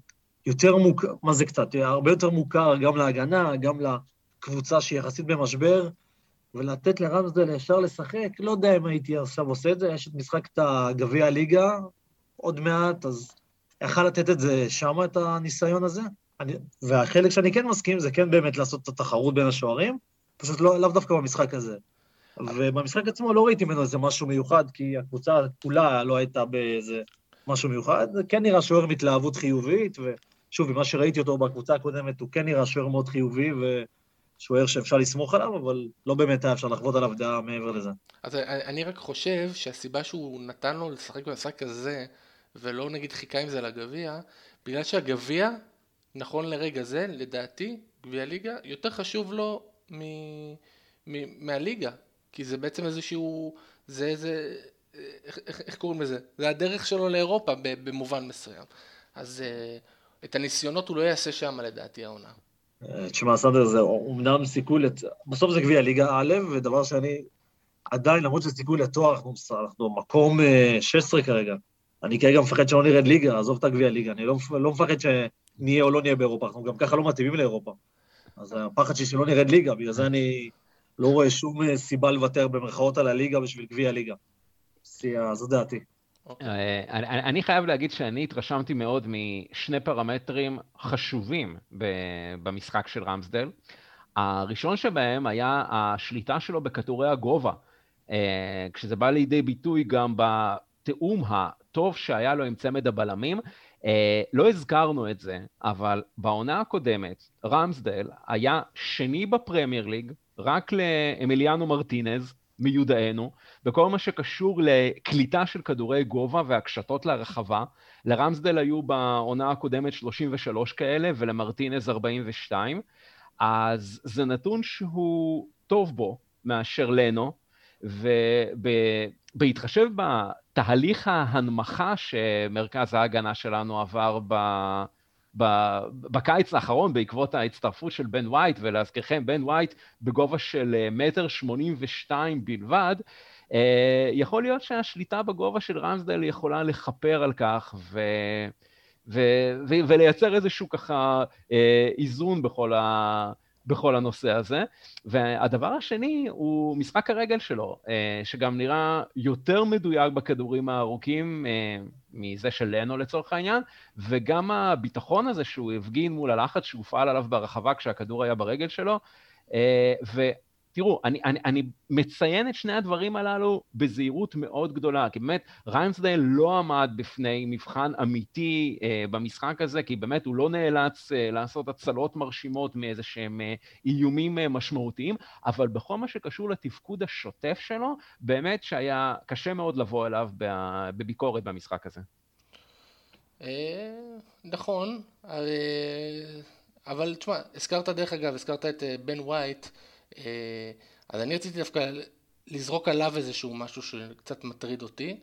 יותר מוכר, מה זה קצת? הרבה יותר מוכר גם להגנה, גם קבוצה שהיא יחסית במשבר, ולתת לרמסדל ישר לשחק, לא יודע אם הייתי עכשיו עושה את זה, יש את משחק את הגביע הליגה עוד מעט, אז יכל לתת את זה שם, את הניסיון הזה. אני, והחלק שאני כן מסכים זה כן באמת לעשות את התחרות בין השוערים, פשוט לא, לאו דווקא במשחק הזה. ובמשחק עצמו לא ראיתי ממנו איזה משהו מיוחד, כי הקבוצה כולה לא הייתה באיזה משהו מיוחד. כן נראה שוער מהתלהבות חיובית, ושוב, ממה שראיתי אותו בקבוצה הקודמת, הוא כן נראה שוער מאוד חיובי, ו... שוער שאפשר לסמוך עליו, אבל לא באמת היה אפשר לחוות עליו דעה מעבר לזה. אז אני רק חושב שהסיבה שהוא נתן לו לשחק במשחק הזה, ולא נגיד חיכה עם זה לגביע, בגלל שהגביע נכון לרגע זה, לדעתי, גביע ליגה, יותר חשוב לו מ... מ... מהליגה, כי זה בעצם איזשהו, זה, זה, איך, איך, איך קוראים לזה? זה הדרך שלו לאירופה במובן מסוים. אז אה, את הניסיונות הוא לא יעשה שם לדעתי העונה. אה, תשמע, סנדר זה אומנם סיכוי, לת... בסוף זה גביע ליגה א', ודבר שני, עדיין, למרות שזה סיכוי לתואר, אנחנו, אנחנו מקום 16 אה, כרגע. אני כרגע מפחד שלא נרד ליגה, עזוב את הגביע ליגה, אני לא, לא מפחד שנהיה או לא נהיה באירופה, אנחנו גם ככה לא מתאימים לאירופה. אז הפחד שלי שלא נרד ליגה, בגלל זה אני לא רואה שום סיבה לוותר במרכאות על הליגה בשביל גביע ליגה. זו דעתי. אוקיי. אה, אני חייב להגיד שאני התרשמתי מאוד משני פרמטרים חשובים במשחק של רמסדל. הראשון שבהם היה השליטה שלו בכדורי הגובה, אה, כשזה בא לידי ביטוי גם בתיאום הטוב שהיה לו עם צמד הבלמים. אה, לא הזכרנו את זה, אבל בעונה הקודמת רמסדל היה שני בפרמייר ליג, רק לאמיליאנו מרטינז, מיודענו, בכל מה שקשור לקליטה של כדורי גובה והקשתות לרחבה. לרמסדל היו בעונה הקודמת 33 כאלה ולמרטינז 42, אז זה נתון שהוא טוב בו מאשר לנו, ובהתחשב בתהליך ההנמכה שמרכז ההגנה שלנו עבר ב... בקיץ האחרון בעקבות ההצטרפות של בן וייט, ולהזכירכם, בן וייט בגובה של אה, מטר שמונים ושתיים בלבד, אה, יכול להיות שהשליטה בגובה של רמסדל יכולה לכפר על כך ו... ו- ו- ולייצר איזשהו ככה אה, איזון בכל, ה- בכל הנושא הזה. והדבר השני הוא משחק הרגל שלו, אה, שגם נראה יותר מדויק בכדורים הארוכים אה, מזה של לנו לצורך העניין, וגם הביטחון הזה שהוא הפגין מול הלחץ שהופעל עליו ברחבה כשהכדור היה ברגל שלו. אה. תראו, אני, אני, אני מציין את שני הדברים הללו בזהירות מאוד גדולה, כי באמת ריימסדייל לא עמד בפני מבחן אמיתי אה, במשחק הזה, כי באמת הוא לא נאלץ אה, לעשות הצלות מרשימות מאיזה שהם אה, איומים אה, משמעותיים, אבל בכל מה שקשור לתפקוד השוטף שלו, באמת שהיה קשה מאוד לבוא אליו בביקורת במשחק הזה. אה, נכון, אה, אבל תשמע, הזכרת דרך אגב, הזכרת את אה, בן וייט, אז אני רציתי דווקא לזרוק עליו איזשהו משהו שקצת מטריד אותי.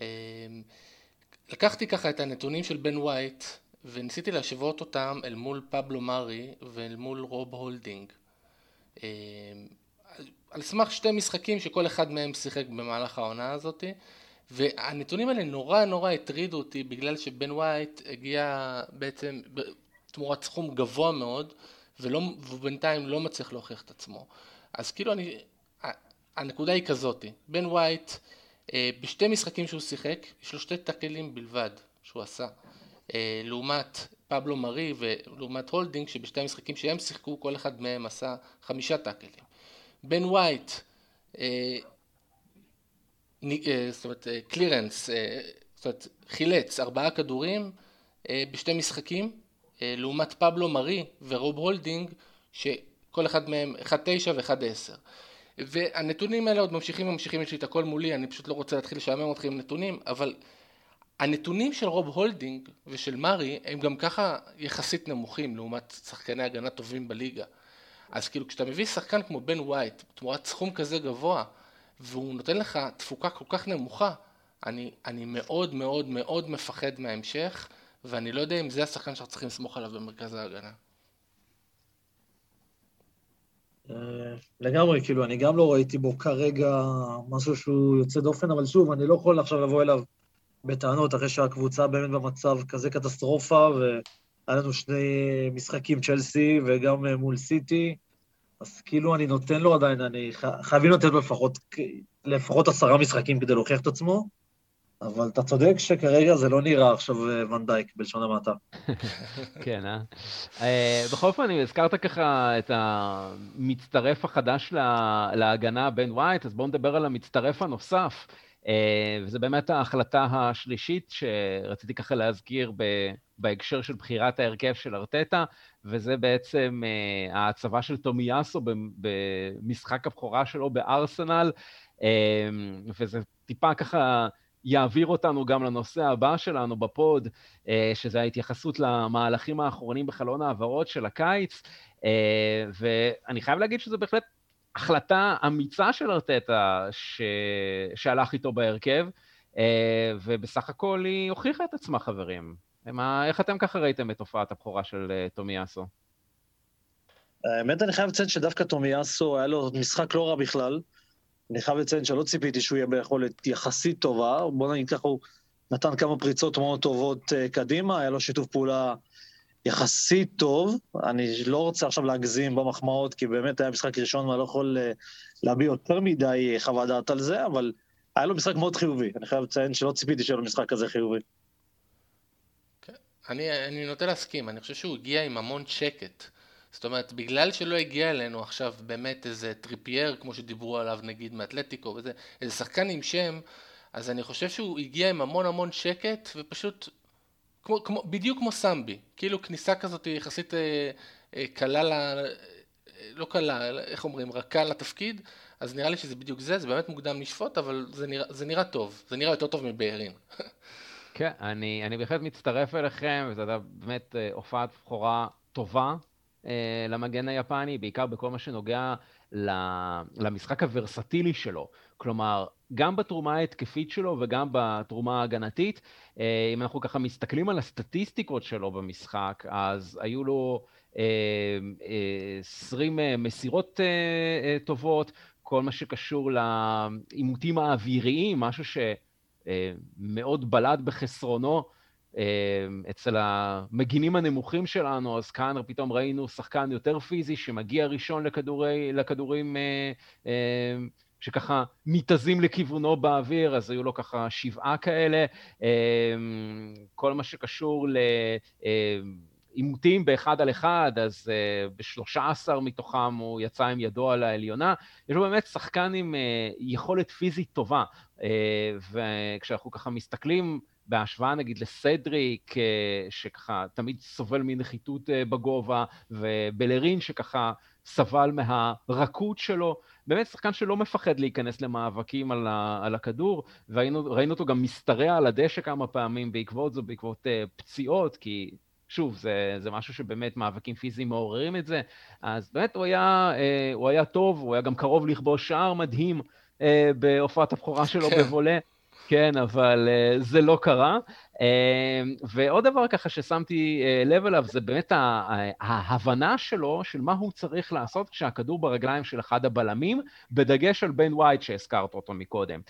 אה, לקחתי ככה את הנתונים של בן וייט וניסיתי להשוות אותם אל מול פבלו מארי ואל מול רוב הולדינג. אה, על סמך שתי משחקים שכל אחד מהם שיחק במהלך העונה הזאת והנתונים האלה נורא נורא הטרידו אותי בגלל שבן וייט הגיע בעצם תמורת סכום גבוה מאוד ולא, ובינתיים לא מצליח להוכיח את עצמו. אז כאילו אני, הנקודה היא כזאתי, בן וייט אה, בשתי משחקים שהוא שיחק, יש לו שתי טאקלים בלבד שהוא עשה, אה, לעומת פבלו מרי ולעומת הולדינג שבשתי המשחקים שהם שיחקו כל אחד מהם עשה חמישה טאקלים. בן וייט, אה, זאת אומרת clearance, זאת אומרת חילץ ארבעה כדורים בשתי משחקים לעומת פבלו מרי ורוב הולדינג שכל אחד מהם 1-9 ו-1-10 והנתונים האלה עוד ממשיכים וממשיכים, יש לי את הכל מולי, אני פשוט לא רוצה להתחיל לשעמם אתכם עם נתונים, אבל הנתונים של רוב הולדינג ושל מרי הם גם ככה יחסית נמוכים לעומת שחקני הגנה טובים בליגה. אז כאילו כשאתה מביא שחקן כמו בן ווייט תמורת סכום כזה גבוה והוא נותן לך תפוקה כל כך נמוכה, אני, אני מאוד מאוד מאוד מפחד מההמשך ואני לא יודע אם זה השחקן שאנחנו צריכים לסמוך עליו במרכז ההגנה. אה, לגמרי, כאילו, אני גם לא ראיתי בו כרגע משהו שהוא יוצא דופן, אבל שוב, אני לא יכול עכשיו לבוא אליו בטענות אחרי שהקבוצה באמת במצב כזה קטסטרופה, והיה לנו שני משחקים צ'לסי וגם מול סיטי, אז כאילו אני נותן לו עדיין, אני חייבים לתת לו לפחות, לפחות עשרה משחקים כדי להוכיח את עצמו, אבל אתה צודק שכרגע זה לא נראה עכשיו אה, ונדייק, בלשון המעטה. *laughs* כן, אה? Uh, בכל אופן, הזכרת ככה את המצטרף החדש לה, להגנה בן ווייט, אז בואו נדבר על המצטרף הנוסף. Uh, וזה באמת ההחלטה השלישית שרציתי ככה להזכיר בהקשר של בחירת ההרכב של ארטטה, וזה בעצם ההצבה של תומיאסו במשחק הבכורה שלו בארסנל, וזה טיפה ככה יעביר אותנו גם לנושא הבא שלנו בפוד, שזה ההתייחסות למהלכים האחרונים בחלון העברות של הקיץ. ואני חייב להגיד שזו בהחלט החלטה אמיצה של ארטטה ש... שהלך איתו בהרכב, ובסך הכל היא הוכיחה את עצמה, חברים. מה, איך אתם ככה ראיתם את תופעת הבכורה של תומיאסו? האמת, אני חייב לציין שדווקא תומיאסו, היה לו משחק לא רע בכלל. אני חייב לציין שלא ציפיתי שהוא יהיה ביכולת יחסית טובה. בוא נגיד ככה, הוא נתן כמה פריצות מאוד טובות uh, קדימה, היה לו שיתוף פעולה יחסית טוב. אני לא רוצה עכשיו להגזים במחמאות, כי באמת היה משחק ראשון ואני לא יכול uh, להביא יותר מדי חוות דעת על זה, אבל היה לו משחק מאוד חיובי. אני חייב לציין שלא ציפיתי שיהיה לו משחק כזה חיובי. כן. אני, אני נוטה להסכים, אני חושב שהוא הגיע עם המון שקט. זאת אומרת, בגלל שלא הגיע אלינו עכשיו באמת איזה טריפייר, כמו שדיברו עליו נגיד מאתלטיקו וזה, איזה שחקן עם שם, אז אני חושב שהוא הגיע עם המון המון שקט, ופשוט, כמו, כמו, בדיוק כמו סמבי, כאילו כניסה כזאת יחסית אה, אה, קלה, ל, אה, לא קלה, איך אומרים, רכה לתפקיד, אז נראה לי שזה בדיוק זה, זה באמת מוקדם לשפוט, אבל זה נראה, זה נראה טוב, זה נראה יותר טוב מבארין. כן, אני, אני בהחלט מצטרף אליכם, וזו באמת אה, הופעת בכורה טובה למגן היפני, בעיקר בכל מה שנוגע למשחק הוורסטילי שלו. כלומר, גם בתרומה ההתקפית שלו וגם בתרומה ההגנתית, אה, אם אנחנו ככה מסתכלים על הסטטיסטיקות שלו במשחק, אז היו לו 20 אה, מסירות טובות, כל מה שקשור לעימותים האוויריים, משהו שמאוד בלט בחסרונו. אמ, אצל המגינים הנמוכים שלנו, אז כאן פתאום ראינו שחקן יותר פיזי שמגיע ראשון לכדורי, לכדורים אה, אה, שככה מתזים לכיוונו באוויר, אז היו לו ככה שבעה כאלה. אה, כל מה שקשור לעימותים באחד על אחד, אז בשלושה עשר מתוכם הוא יצא עם ידו על העליונה. יש לו באמת שחקן עם יכולת פיזית טובה, וכשאנחנו ככה מסתכלים בהשוואה נגיד לסדריק, אה, שככה תמיד סובל מנחיתות אה, בגובה, ובלרין שככה סבל מהרכות שלו. באמת שחקן שלא מפחד להיכנס למאבקים על, ה, על הכדור, וראינו אותו גם משתרע על הדשא כמה פעמים בעקבות זו, בעקבות uh, פציעות, כי שוב, זה, זה משהו שבאמת מאבקים פיזיים מעוררים את זה. אז באמת הוא היה, uh, הוא היה טוב, הוא היה גם קרוב לכבוש שער מדהים uh, בהופעת הבכורה שלו כן. בבולה. כן, אבל uh, זה לא קרה. Uh, ועוד דבר ככה ששמתי uh, לב אליו, זה באמת ההבנה שלו של מה הוא צריך לעשות כשהכדור ברגליים של אחד הבלמים, בדגש על בן וייט שהזכרת אותו מקודם.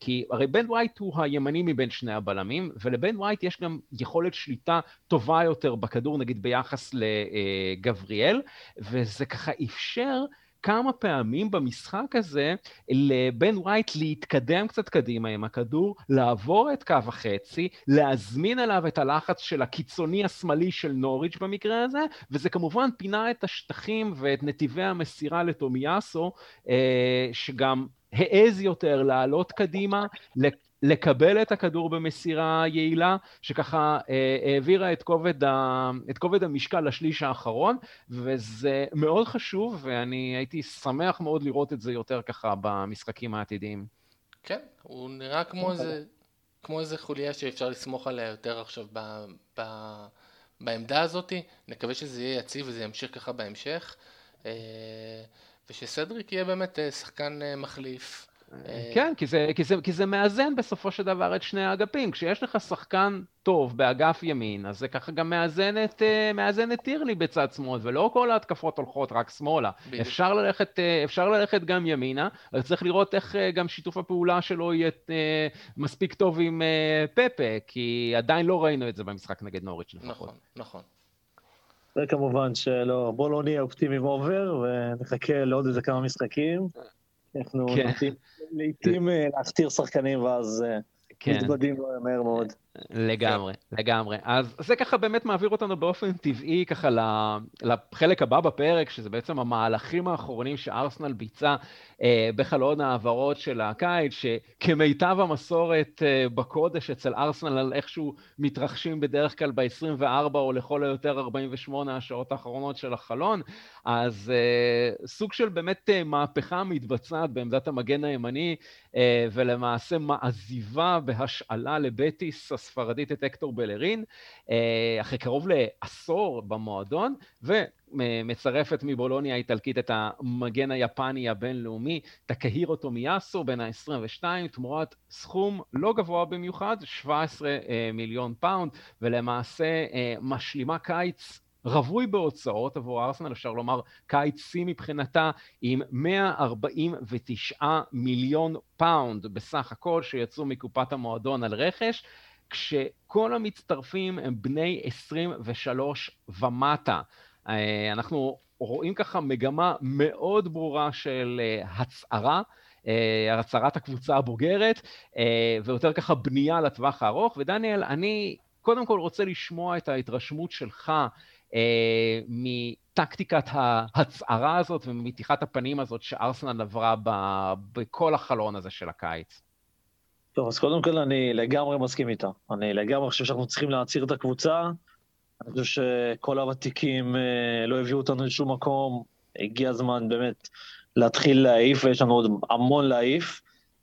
כי הרי בן וייט הוא הימני מבין שני הבלמים, ולבן וייט יש גם יכולת שליטה טובה יותר בכדור, נגיד ביחס לגבריאל, וזה ככה אפשר כמה פעמים במשחק הזה לבן ווייט להתקדם קצת קדימה עם הכדור, לעבור את קו החצי, להזמין עליו את הלחץ של הקיצוני השמאלי של נוריץ' במקרה הזה, וזה כמובן פינה את השטחים ואת נתיבי המסירה לתומיאסו, אה, שגם העז יותר לעלות קדימה, לקבל את הכדור במסירה יעילה, שככה אה, העבירה את כובד, ה, את כובד המשקל לשליש האחרון, וזה מאוד חשוב, ואני הייתי שמח מאוד לראות את זה יותר ככה במשחקים העתידיים. כן, הוא נראה כמו איזה, כמו איזה חוליה שאפשר לסמוך עליה יותר עכשיו ב, ב, בעמדה הזאת, נקווה שזה יהיה יציב וזה ימשיך ככה בהמשך, אה, ושסדריק יהיה באמת אה, שחקן מחליף. אה, כן, כי זה, כי, זה, כי זה מאזן בסופו של דבר את שני האגפים. כשיש לך שחקן טוב באגף ימין, אז זה ככה גם מאזן את, אה, מאזן את טירלי בצד שמאל, ולא כל ההתקפות הולכות רק שמאלה. אפשר ללכת, אה, אפשר ללכת גם ימינה, אבל צריך לראות איך גם שיתוף הפעולה שלו יהיה מספיק טוב עם פפה, כי עדיין לא ראינו את זה במשחק נגד נוריץ' לפחות. נכון, נכון. וכמובן שלא, בוא לא נהיה אופטימיים אובר, ונחכה לעוד איזה כמה משחקים. אנחנו כן. לעיתים אה, להכתיר שחקנים ואז אה, כן. מתבדים מהר מאוד. לגמרי, לגמרי. אז זה ככה באמת מעביר אותנו באופן טבעי ככה לחלק הבא בפרק, שזה בעצם המהלכים האחרונים שארסנל ביצע אה, בחלון ההעברות של הקיץ, שכמיטב המסורת אה, בקודש אצל ארסנל, על איכשהו מתרחשים בדרך כלל ב-24 או לכל היותר 48 השעות האחרונות של החלון, אז אה, סוג של באמת מהפכה מתבצעת בעמדת המגן הימני, ולמעשה מעזיבה בהשאלה לבטיס הספרדית את אקטור בלרין, אחרי קרוב לעשור במועדון, ו... מצרפת מבולוניה האיטלקית את המגן היפני הבינלאומי, טאקהירו טומיאסו בן ה-22, תמורת סכום לא גבוה במיוחד, 17 אה, מיליון פאונד, ולמעשה אה, משלימה קיץ רווי בהוצאות עבור ארסנל, אפשר לומר קיץ שיא מבחינתה, עם 149 מיליון פאונד בסך הכל שיצאו מקופת המועדון על רכש. כשכל המצטרפים הם בני 23 ומטה. אה, אנחנו רואים ככה מגמה מאוד ברורה של אה, הצערה, אה, הצערת הקבוצה הבוגרת, ויותר ככה בנייה לטווח הארוך. ודניאל, אני קודם כל רוצה לשמוע את ההתרשמות שלך מטקטיקת ההצהרה הזאת וממתיחת הפנים הזאת שארסנל עברה בכל החלון הזה של הקיץ. טוב, אז קודם כל אני לגמרי מסכים איתה. אני לגמרי חושב שאנחנו צריכים להצהיר את הקבוצה. אני חושב שכל הוותיקים אה, לא הביאו אותנו לשום מקום, הגיע הזמן באמת להתחיל להעיף, ויש לנו עוד המון להעיף,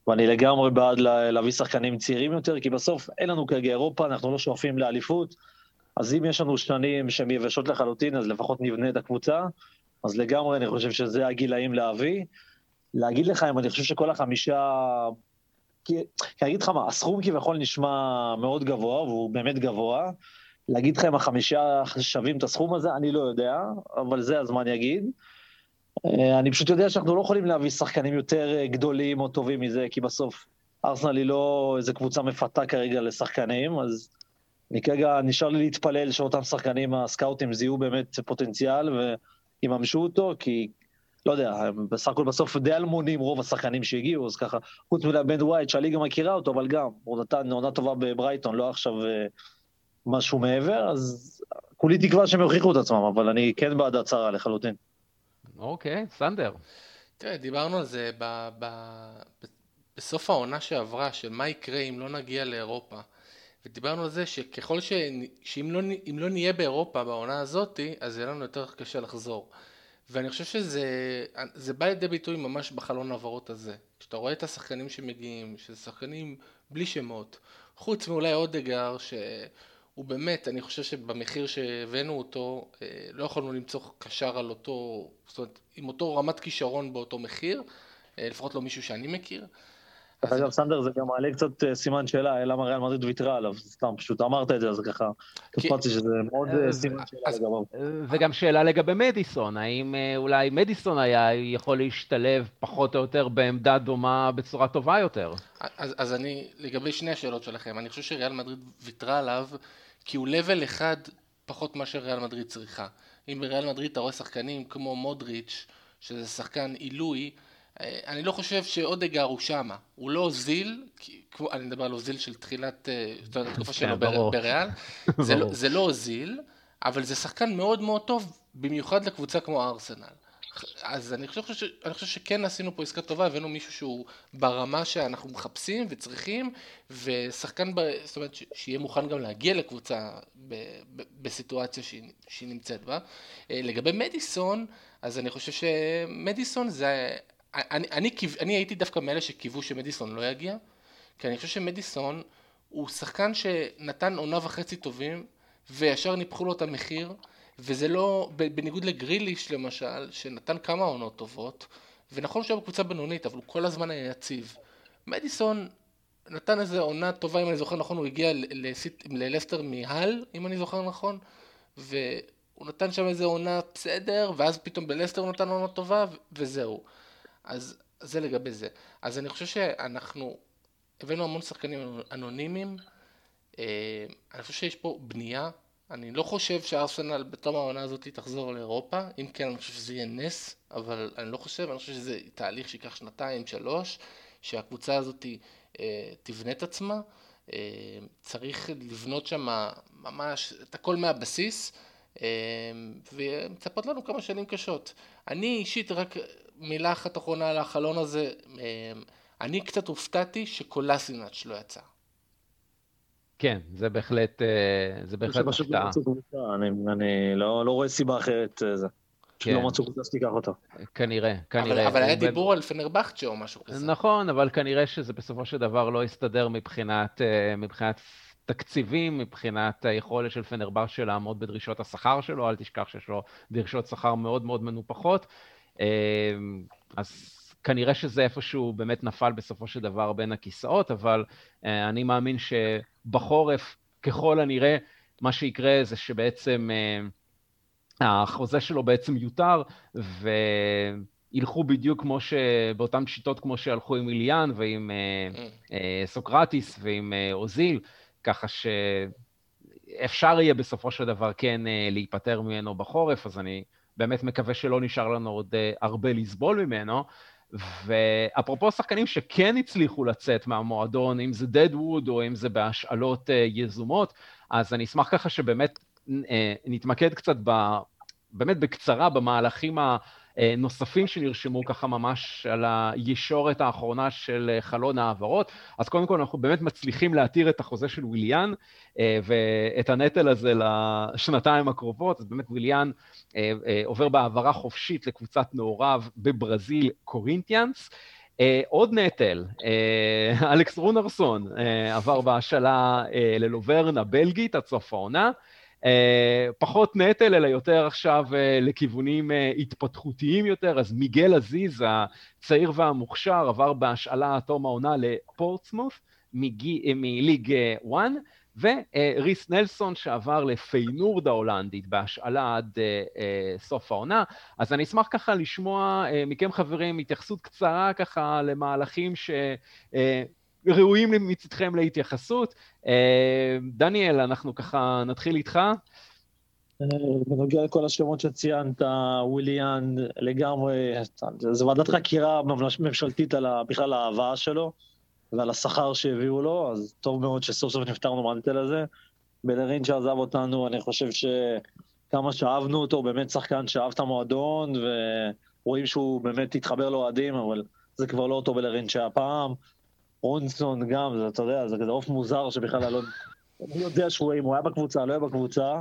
ואני לגמרי בעד להביא שחקנים צעירים יותר, כי בסוף אין לנו כרגע אירופה, אנחנו לא שואפים לאליפות, אז אם יש לנו שנים שהן יבשות לחלוטין, אז לפחות נבנה את הקבוצה, אז לגמרי אני חושב שזה הגילאים להביא. להגיד לך אם אני חושב שכל החמישה... כי, אני אגיד לך מה, הסכום כביכול נשמע מאוד גבוה, והוא באמת גבוה, להגיד לך אם החמישה שווים את הסכום הזה, אני לא יודע, אבל זה הזמן יגיד. אה, אני פשוט יודע שאנחנו לא יכולים להביא שחקנים יותר אה, גדולים או טובים מזה, כי בסוף ארסנל היא לא איזה קבוצה מפתה כרגע לשחקנים, אז אני כרגע נשאר לי להתפלל שאותם שחקנים, הסקאוטים זיהו באמת פוטנציאל ויממשו אותו, כי לא יודע, הם בסך הכל בסוף די אלמונים רוב השחקנים שהגיעו, אז ככה, חוץ מלבן ווייט שהליגה מכירה אותו, אבל גם, הוא נתן עונה טובה בברייטון, לא עכשיו אה, משהו מעבר, אז כולי תקווה שהם יוכיחו את עצמם, אבל אני כן בעד הצהרה לחלוטין. אוקיי, סנדר. תראה, דיברנו על זה ב, ב, ב, בסוף העונה שעברה, של מה יקרה אם לא נגיע לאירופה. ודיברנו על זה שככל ש... שאם לא, לא נהיה באירופה בעונה הזאתי, אז יהיה לנו יותר קשה לחזור. ואני חושב שזה בא לידי ביטוי ממש בחלון העברות הזה. כשאתה רואה את השחקנים שמגיעים, שזה שחקנים בלי שמות, חוץ מאולי אודגר, ש... הוא באמת, אני חושב שבמחיר שהבאנו אותו, אה, לא יכולנו למצוא קשר על אותו, זאת אומרת, עם אותו רמת כישרון באותו מחיר, אה, לפחות לא מישהו שאני מכיר. דרך אגב, סנדר, זה גם מעלה קצת אה, סימן שאלה, למה ריאל מדריד ויתרה עליו, סתם, פשוט אמרת את זה, אז ככה, קפצתי שזה מאוד סימן שאלה לגביו. וגם שאלה לגבי מדיסון, האם אולי מדיסון היה יכול להשתלב פחות או יותר בעמדה דומה בצורה טובה יותר? אז אני, לגבי שני השאלות שלכם, אני חושב שריאל מדריד ויתרה עליו, כי הוא לבל אחד פחות ממה שריאל מדריד צריכה. אם בריאל מדריד אתה רואה שחקנים כמו מודריץ', שזה שחקן עילוי, אה, אני לא חושב שאודגר הוא שמה, הוא לא אוזיל, אני מדבר על אוזיל של תחילת, אה, זאת אומרת, התקופה כן, שלו בריאל, לא- *laughs* זה לא אוזיל, אבל זה שחקן מאוד מאוד טוב, במיוחד לקבוצה כמו ארסנל. אז אני חושב, ש... אני חושב שכן עשינו פה עסקה טובה, הבאנו מישהו שהוא ברמה שאנחנו מחפשים וצריכים, ושחקן, ב... זאת אומרת, ש... שיהיה מוכן גם להגיע לקבוצה ב... ב... בסיטואציה שהיא... שהיא נמצאת בה. אה, לגבי מדיסון, אז אני חושב שמדיסון זה... אני, אני, אני הייתי דווקא מאלה שקיוו שמדיסון לא יגיע, כי אני חושב שמדיסון הוא שחקן שנתן עונה וחצי טובים, וישר ניפחו לו את המחיר. וזה לא, בניגוד לגריליש למשל, שנתן כמה עונות טובות, ונכון שהוא היה בקבוצה בינונית, אבל הוא כל הזמן היה יציב. מדיסון נתן איזה עונה טובה, אם אני זוכר נכון, הוא הגיע ללסטר מהל, אם אני זוכר נכון, והוא נתן שם איזה עונה בסדר, ואז פתאום בלסטר הוא נתן עונה טובה, וזהו. אז זה לגבי זה. אז אני חושב שאנחנו הבאנו המון שחקנים אנונימיים, אה, אני חושב שיש פה בנייה אני לא חושב שארסנל בתום העונה הזאת תחזור לאירופה, אם כן אני חושב שזה יהיה נס, אבל אני לא חושב, אני חושב שזה תהליך שייקח שנתיים, שלוש, שהקבוצה הזאת אה, תבנה את עצמה, צריך לבנות שם ממש את הכל מהבסיס, ומצפות לנו כמה שנים קשות. אני אישית, רק מילה אחת אחרונה על החלון הזה, אני קצת הופתעתי שקולסינאץ' לא יצא. כן, זה בהחלט, אה, זה בהחלט הפתעה. אני, אני לא, לא רואה סיבה אחרת. אה, זה. כן. לא מצאו קבוצה שתיקח אותו. כנראה, כנראה. אבל, אבל היה דיבור על פנרבכצ'ה או משהו כזה. נכון, אבל כנראה שזה בסופו של דבר לא יסתדר מבחינת, אה, מבחינת תקציבים, מבחינת היכולת של פנרבכצ'ה לעמוד בדרישות השכר שלו, אל תשכח שיש לו דרישות שכר מאוד מאוד מנופחות. אז כנראה שזה איפשהו באמת נפל בסופו של דבר בין הכיסאות, אבל uh, אני מאמין שבחורף, ככל הנראה, מה שיקרה זה שבעצם uh, החוזה שלו בעצם יותר, וילכו בדיוק כמו ש... באותן שיטות כמו שהלכו עם איליאן ועם uh, uh, סוקרטיס ועם uh, אוזיל, ככה שאפשר יהיה בסופו של דבר כן uh, להיפטר ממנו בחורף, אז אני באמת מקווה שלא נשאר לנו עוד uh, הרבה לסבול ממנו. ואפרופו שחקנים שכן הצליחו לצאת מהמועדון, אם זה דדווד או אם זה בהשאלות אה, יזומות, אז אני אשמח ככה שבאמת אה, נתמקד קצת ב... באמת בקצרה במהלכים נוספים שנרשמו ככה ממש על הישורת האחרונה של אה, חלון העברות. אז קודם כל אנחנו באמת מצליחים להתיר את החוזה של וויליאן אה, ואת הנטל הזה לשנתיים הקרובות. אז באמת וויליאן אה, עובר בהעברה חופשית לקבוצת נעוריו בברזיל, קורינטיאנס. עוד נטל, אלכס רונרסון עבר בהשאלה ללוברנה בלגית עד סוף העונה. אה, פחות נטל, אלא יותר עכשיו אה, לכיוונים אה, התפתחותיים יותר, אז מיגל עזיז, הצעיר והמוכשר, עבר בהשאלה עד תום העונה לפורטסמוף מליג 1, וריס נלסון שעבר לפיינורד ההולנדית בהשאלה עד סוף העונה. אז אני אשמח ככה לשמוע מכם חברים התייחסות קצרה ככה למהלכים ש... ראויים מצדכם להתייחסות. אה, דניאל, אנחנו ככה נתחיל איתך. בנוגע לכל השמות שציינת, וויליאן, לגמרי, זו ועדת חקירה ממשלתית על בכלל ההבאה שלו ועל השכר שהביאו לו, אז טוב מאוד שסוף סוף נפטרנו מהנטל הזה. בלרין שעזב אותנו, אני חושב שכמה שאהבנו אותו, באמת שחקן שאהב את המועדון, ורואים שהוא באמת התחבר לאוהדים, אבל זה כבר לא אותו בלרין שהיה פעם. רונסון גם, זה, אתה יודע, זה כזה עוף מוזר שבכלל לא... אני יודע שהוא, אם הוא היה בקבוצה, לא היה בקבוצה.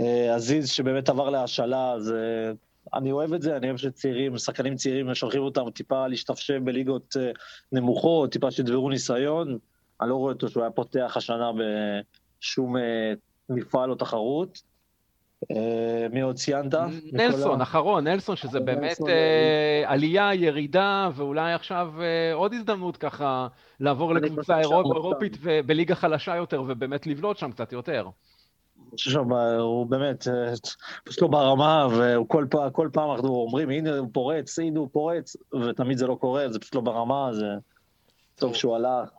אה, עזיז שבאמת עבר להשאלה, אז אה, אני אוהב את זה, אני אוהב שצעירים, שחקנים צעירים, שולחים אותם טיפה להשתפשף בליגות אה, נמוכות, טיפה שדברו ניסיון. אני לא רואה אותו שהוא היה פותח השנה בשום מפעל או תחרות. אה, מי עוד ציינת? נלסון, אחרון, נלסון, שזה באמת אה, עלייה, ירידה, ואולי עכשיו אה, עוד הזדמנות ככה לעבור לקבוצה אירופית בליגה חלשה יותר, ובאמת לבלוט שם קצת יותר. חושב שהוא באמת, פשוט לא ברמה, וכל פעם אנחנו אומרים, הנה הוא פורץ, הנה הוא פורץ, ותמיד זה לא קורה, זה פשוט לא ברמה, זה טוב שהוא הלך.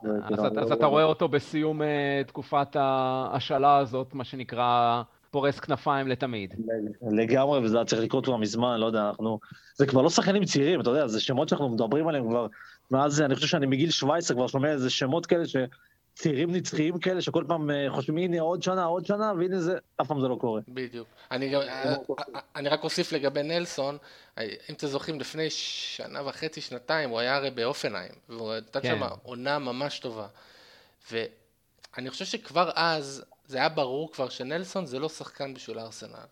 אז אתה רואה אותו בסיום תקופת ההשאלה הזאת, מה שנקרא... פורס כנפיים לתמיד. לגמרי, וזה היה צריך לקרות כבר מזמן, לא יודע, אנחנו... זה כבר לא שחקנים צעירים, אתה יודע, זה שמות שאנחנו מדברים עליהם כבר, מאז, אני חושב שאני מגיל 17 כבר שומע איזה שמות כאלה ש... צעירים נצחיים כאלה שכל פעם אה, חושבים הנה עוד שנה עוד שנה והנה זה אף פעם זה לא קורה. בדיוק. אני, גם, אני רק אוסיף לגבי נלסון, אם אתם זוכרים לפני שנה וחצי שנתיים הוא היה הרי באופנהיים והוא נתן כן. שם עונה ממש טובה. ואני חושב שכבר אז זה היה ברור כבר שנלסון זה לא שחקן בשביל הארסנל.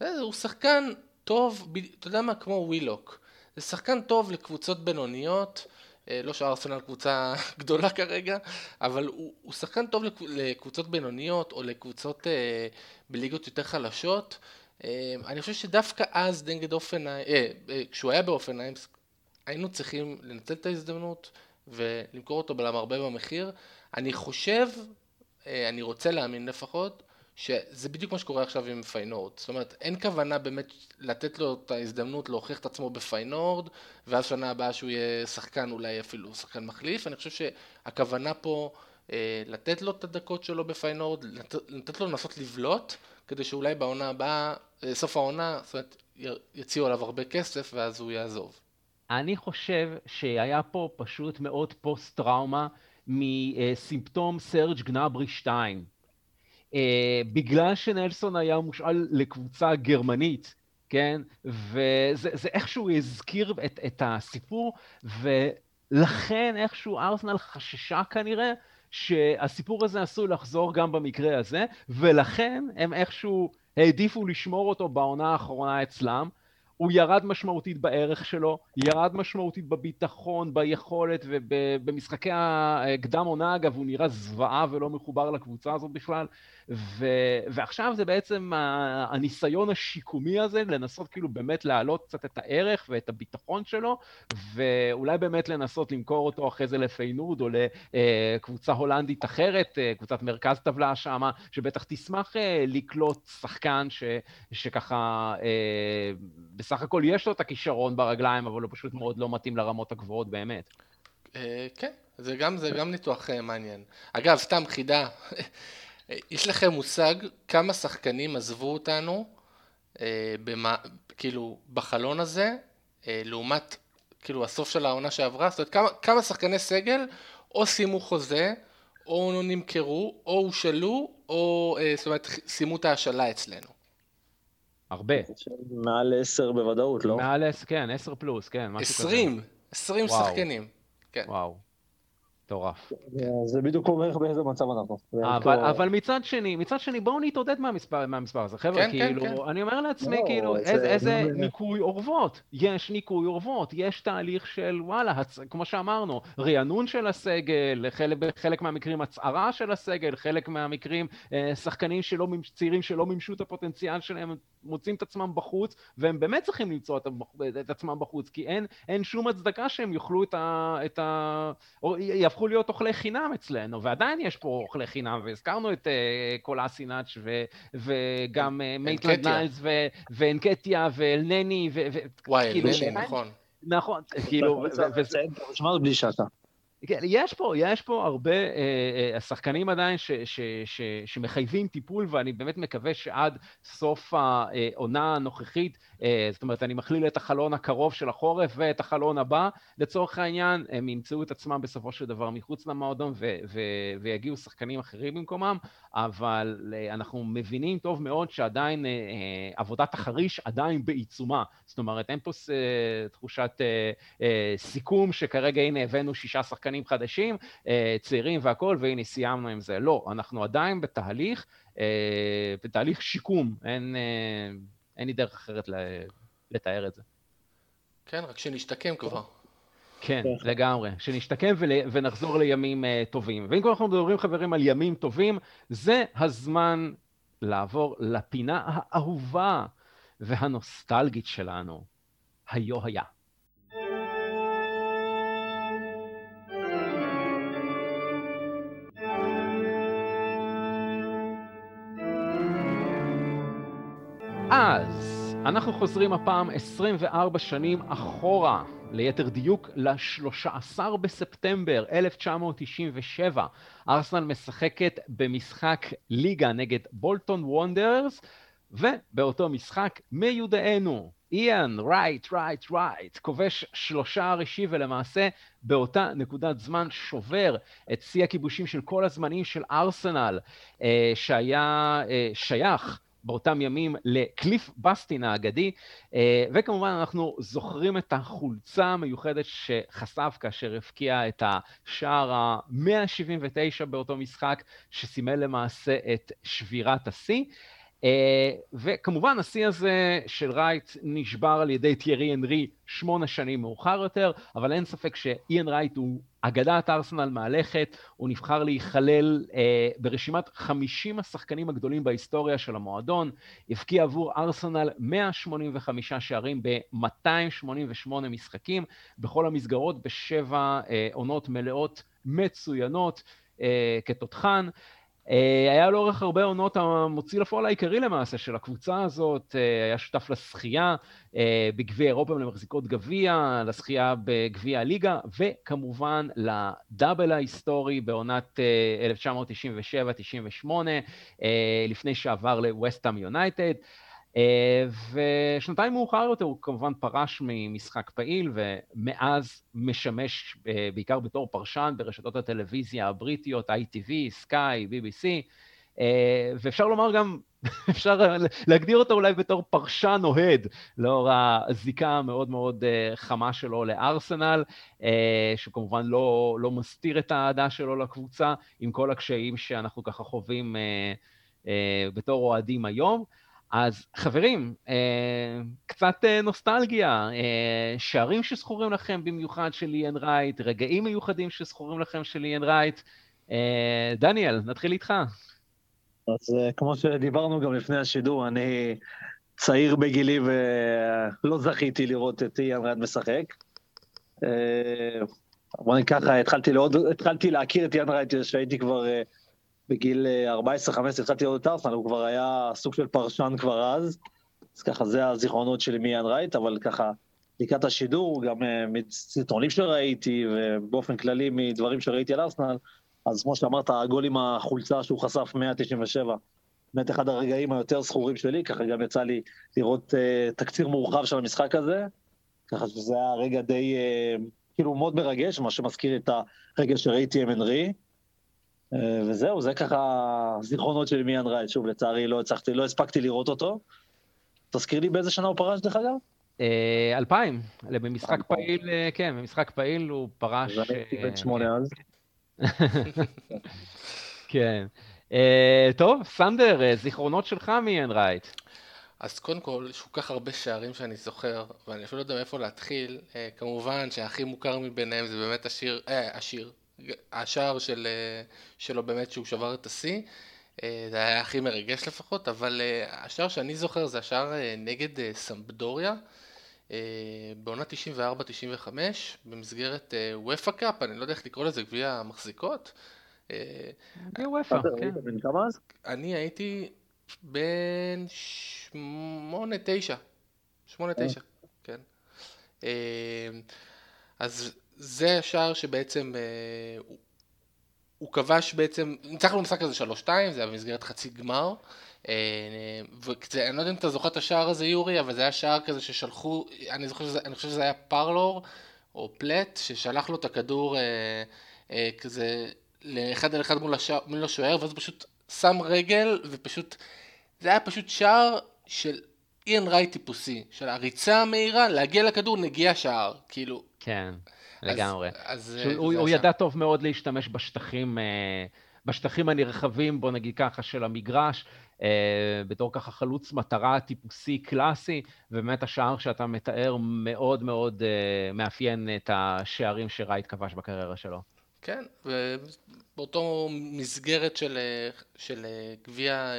הוא שחקן טוב, אתה יודע מה, כמו ווילוק. זה שחקן טוב לקבוצות בינוניות, אה, לא שהארסנל קבוצה *laughs* גדולה כרגע, אבל הוא, הוא שחקן טוב לקבוצות בינוניות או לקבוצות אה, בליגות יותר חלשות. אה, אני חושב שדווקא אז נגד אופנהיים, אה, אה, כשהוא היה באופנהיים, היינו צריכים לנצל את ההזדמנות ולמכור אותו בלמרבה במחיר. אני חושב אני רוצה להאמין לפחות, שזה בדיוק מה שקורה עכשיו עם פיינורד. זאת אומרת, אין כוונה באמת לתת לו את ההזדמנות להוכיח את עצמו בפיינורד, ואז שנה הבאה שהוא יהיה שחקן, אולי אפילו שחקן מחליף. אני חושב שהכוונה פה אה, לתת לו את הדקות שלו בפיינורד, לתת, לתת לו לנסות לבלוט, כדי שאולי בעונה הבאה, אה, סוף העונה, זאת אומרת, יציעו עליו הרבה כסף, ואז הוא יעזוב. אני חושב שהיה פה פשוט מאוד פוסט-טראומה מסימפטום סרג' גנברי 2. בגלל שנלסון היה מושאל לקבוצה גרמנית, כן? וזה איכשהו הזכיר את, את הסיפור, ולכן איכשהו ארסנל חששה כנראה שהסיפור הזה עשוי לחזור גם במקרה הזה, ולכן הם איכשהו העדיפו לשמור אותו בעונה האחרונה אצלם. הוא ירד משמעותית בערך שלו, ירד משמעותית בביטחון, ביכולת ובמשחקי הקדם עונה אגב הוא נראה זוועה ולא מחובר לקבוצה הזאת בכלל ו, ועכשיו זה בעצם הניסיון השיקומי הזה לנסות כאילו באמת להעלות קצת את הערך ואת הביטחון שלו ואולי באמת לנסות למכור אותו אחרי זה לפיינוד או לקבוצה הולנדית אחרת, קבוצת מרכז טבלה שמה, שבטח תשמח לקלוט שחקן ש, שככה בסך הכל יש לו את הכישרון ברגליים אבל הוא פשוט מאוד לא מתאים לרמות הגבוהות באמת. כן, זה גם, זה גם ניתוח מעניין. אגב, סתם חידה, יש לכם מושג כמה שחקנים עזבו אותנו, אה, במה, כאילו, בחלון הזה, אה, לעומת, כאילו, הסוף של העונה שעברה? זאת אומרת, כמה, כמה שחקני סגל או סיימו חוזה, או נמכרו, או הושאלו, או, אה, זאת אומרת, סיימו את ההשאלה אצלנו. הרבה. מעל עשר בוודאות, לא? מעל עשר, כן, עשר פלוס, כן, משהו כזה. עשרים, עשרים שחקנים. כן. וואו. מטורף. זה בדיוק אומר באיזה מצב אנחנו. אבל, אבל מצד שני, מצד שני בואו נתעודד מהמספר, מהמספר הזה. חבר'ה, כן, כן כאילו, כן, כן. אני אומר לעצמי, לא, כאילו, זה, איזה, איזה ניקוי אורוות. יש ניקוי אורוות, יש תהליך של וואלה, הצ... כמו שאמרנו, רענון של הסגל, חלק, מהמקרים הצהרה של הסגל, חלק מהמקרים אה, שחקנים שלא, צעירים שלא מימשו את הפוטנציאל שלהם, מוצאים את עצמם בחוץ, והם באמת צריכים למצוא את עצמם בחוץ, כי אין, אין שום הצדקה שהם יאכלו את ה... את ה... או יהפכו להיות אוכלי חינם אצלנו, ועדיין יש פה אוכלי חינם, והזכרנו את אה, קולאסינאץ' ו, וגם אה, מייטלנד ניילס ואנקטיה ואלנני, ו... וואי, אלנני, נכון. נכון, כאילו... שמענו בלי שאתה. כן, יש פה, יש פה הרבה אה, אה, שחקנים עדיין ש, ש, ש, שמחייבים טיפול, ואני באמת מקווה שעד סוף העונה הנוכחית, אה, זאת אומרת, אני מכליל את החלון הקרוב של החורף ואת החלון הבא, לצורך העניין, הם ימצאו את עצמם בסופו של דבר מחוץ למועדון ו, ו, ויגיעו שחקנים אחרים במקומם, אבל אה, אנחנו מבינים טוב מאוד שעדיין אה, אה, עבודת החריש עדיין בעיצומה. זאת אומרת, אין פה אה, תחושת אה, אה, סיכום שכרגע הנה הבאנו שישה שחקנים. שחקנים חדשים, אה, צעירים והכול, והנה סיימנו עם זה. לא, אנחנו עדיין בתהליך, אה, בתהליך שיקום, אין, אה, אין לי דרך אחרת לתאר את זה. כן, רק שנשתקם כבר. כן, לגמרי. שנשתקם ונחזור לימים טובים. ואם כבר אנחנו מדברים, חברים, על ימים טובים, זה הזמן לעבור לפינה האהובה והנוסטלגית שלנו, היו היה. אז אנחנו חוזרים הפעם 24 שנים אחורה, ליתר דיוק ל-13 בספטמבר 1997. ארסנל משחקת במשחק ליגה נגד בולטון וונדרס, ובאותו משחק מיודענו, איאן, רייט, רייט, רייט, כובש שלושה ראשי ולמעשה באותה נקודת זמן שובר את שיא הכיבושים של כל הזמנים של ארסנל, אה, שהיה אה, שייך באותם ימים לקליף בסטין האגדי, אה, וכמובן אנחנו זוכרים את החולצה המיוחדת שחשף כאשר הפקיע את השער ה-179 באותו משחק, שסימל למעשה את שבירת השיא. אה, וכמובן השיא הזה של רייט נשבר על ידי טיירי אנרי שמונה שנים מאוחר יותר, אבל אין ספק שאיאן רייט הוא אגדת ארסנל מהלכת, הוא נבחר להיכלל אה, ברשימת 50 השחקנים הגדולים בהיסטוריה של המועדון, הבקיע עבור ארסנל 185 שערים ב-288 משחקים, בכל המסגרות בשבע אה, עונות מלאות מצוינות אה, כתותחן. אה, היה לאורך הרבה עונות המוציא לפועל העיקרי למעשה של הקבוצה הזאת, אה, היה שותף לשחייה אה, בגביע אירופה למחזיקות גביע, לשחייה בגביע הליגה, וכמובן לדאבל ההיסטורי בעונת 1997-98, לפני שעבר לווסטהאם יונייטד. ושנתיים מאוחר יותר הוא כמובן פרש ממשחק פעיל, ומאז משמש בעיקר בתור פרשן ברשתות הטלוויזיה הבריטיות, ITV, סקאי, BBC, ואפשר לומר גם, *laughs* אפשר להגדיר אותו אולי בתור פרשן אוהד, לאור הזיקה המאוד מאוד חמה שלו לארסנל, שכמובן לא, לא מסתיר את האהדה שלו לקבוצה, עם כל הקשיים שאנחנו ככה חווים בתור אוהדים היום. אז חברים, קצת נוסטלגיה, שערים שזכורים לכם במיוחד של ליאן רייט, רגעים מיוחדים שזכורים לכם של ליאן רייט. דניאל, נתחיל איתך. אז כמו שדיברנו גם לפני השידור, אני צעיר בגילי ולא זכיתי לראות את ליאן רייט משחק. בוא נגיד ככה, התחלתי, התחלתי להכיר את ליאן רייט כשהייתי כבר בגיל 14-15 התחלתי לראות את ארסנל, הוא כבר היה סוג של פרשן כבר אז, אז ככה זה הזיכרונות שלי מיאן רייט, אבל ככה לקראת השידור, גם מסרטונים שראיתי, ובאופן כללי מדברים שראיתי על ארסנל, אז כמו שאמרת, הגול עם החולצה שהוא חשף 197, באמת אחד הרגעים היותר זכורים שלי, ככה גם יצא לי לראות uh, תקציר מורחב של המשחק הזה, ככה שזה היה רגע די, uh, כאילו מאוד מרגש, מה שמזכיר את הרגע שראיתי עם הנרי. וזהו, זה ככה זיכרונות שלי מיאן רייט, שוב, לצערי לא הצלחתי, לא הספקתי לראות אותו. תזכיר לי באיזה שנה הוא פרש, דרך אגב? אלפיים, במשחק פעיל, כן, במשחק פעיל הוא פרש... אז אני הייתי בן שמונה אז. *laughs* כן. טוב, סנדר, זיכרונות שלך מיאן רייט. אז קודם כל, יש כל כך הרבה שערים שאני זוכר, ואני אפילו לא יודע מאיפה להתחיל. כמובן שהכי מוכר מביניהם זה באמת השיר, אה, השיר, השער של, שלו באמת שהוא שבר את השיא, זה היה הכי מרגש לפחות, אבל השער שאני זוכר זה השער נגד סמבדוריה, בעונה 94-95, במסגרת ופא קאפ, אני לא יודע איך לקרוא לזה, גביע המחזיקות. גביע ופא, כן. אני הייתי בן שמונה, תשע. שמונה, תשע, כן. אז זה השער שבעצם אה, הוא, הוא כבש בעצם, ניצחנו במשחק הזה 3-2, זה היה במסגרת חצי גמר. אה, וזה, אני לא יודע אם אתה זוכר את השער הזה יורי, אבל זה היה שער כזה ששלחו, אני זוכר שזה, אני חושב שזה היה פרלור או פלט, ששלח לו את הכדור אה, אה, כזה לאחד על אחד מול, השער, מול השוער, ואז פשוט שם רגל, ופשוט, זה היה פשוט שער של איין רייט טיפוסי, של הריצה המהירה, להגיע לכדור, נגיע שער, כאילו. כן. לגמרי. אז, אז הוא, הוא ידע טוב מאוד להשתמש בשטחים, בשטחים הנרחבים, בוא נגיד ככה, של המגרש, בתור ככה חלוץ מטרה טיפוסי קלאסי, ובאמת השער שאתה מתאר מאוד מאוד מאפיין את השערים שרייט כבש בקריירה שלו. כן, ובאותו מסגרת של, של גביע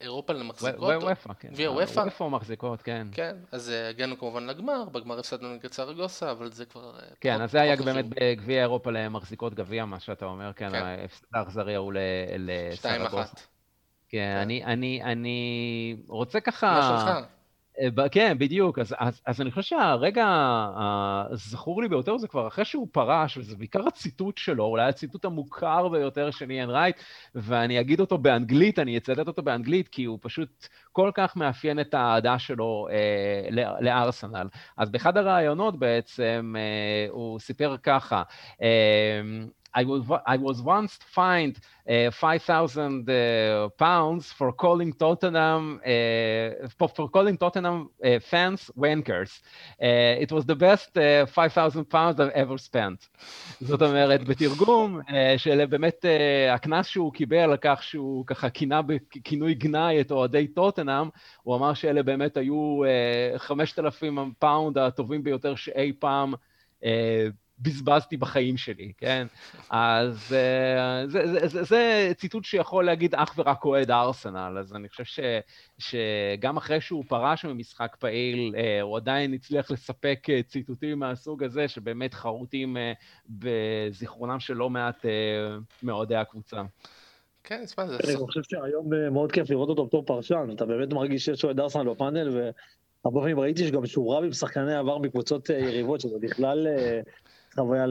אירופה למחזיקות. וופא, כן. גביע וופא. וופא מחזיקות, כן. כן, אז הגענו כמובן לגמר, בגמר הפסדנו נגד סרגוסה, אבל זה כבר... כן, אז זה היה באמת בגביע אירופה למחזיקות גביע, מה שאתה אומר, כן, ההפסד האכזרי הוא לסרגוסה. 2-1. כן, אני, אני, אני רוצה ככה... מה שלך? כן, בדיוק. אז, אז, אז אני חושב שהרגע הזכור לי ביותר זה כבר אחרי שהוא פרש, וזה בעיקר הציטוט שלו, אולי הציטוט המוכר ביותר של איין רייט, ואני אגיד אותו באנגלית, אני אצטט אותו באנגלית, כי הוא פשוט כל כך מאפיין את האהדה שלו אה, לארסנל. אז באחד הראיונות בעצם אה, הוא סיפר ככה, אה, I was, I was once fined uh, 5,000 uh, pounds for calling Tottenham uh, for, for, calling Tottenham fans wankers. it was the best 5,000 pounds I've ever spent. זאת אומרת, בתרגום, של באמת הקנס שהוא קיבל על כך שהוא ככה כינה בכינוי גנאי את אוהדי טוטנאם, הוא אמר שאלה באמת היו 5,000 פאונד הטובים ביותר שאי פעם בזבזתי בחיים שלי, כן? אז אה, זה, זה, זה, זה ציטוט שיכול להגיד אך ורק אוהד ארסנל, אז אני חושב ש, שגם אחרי שהוא פרש ממשחק פעיל, uh, הוא עדיין הצליח לספק uh, ציטוטים מהסוג הזה, שבאמת חרוטים בזיכרונם של לא מעט מאוהדי הקבוצה. כן, תשמע, זה... אני חושב שהיום מאוד כיף לראות אותו בתור פרשן, אתה באמת מרגיש שיש אוהד ארסנל בפאנל, והרבה פעמים ראיתי שגם שהוא רב עם שחקני עבר מקבוצות יריבות, שזה בכלל... חוויה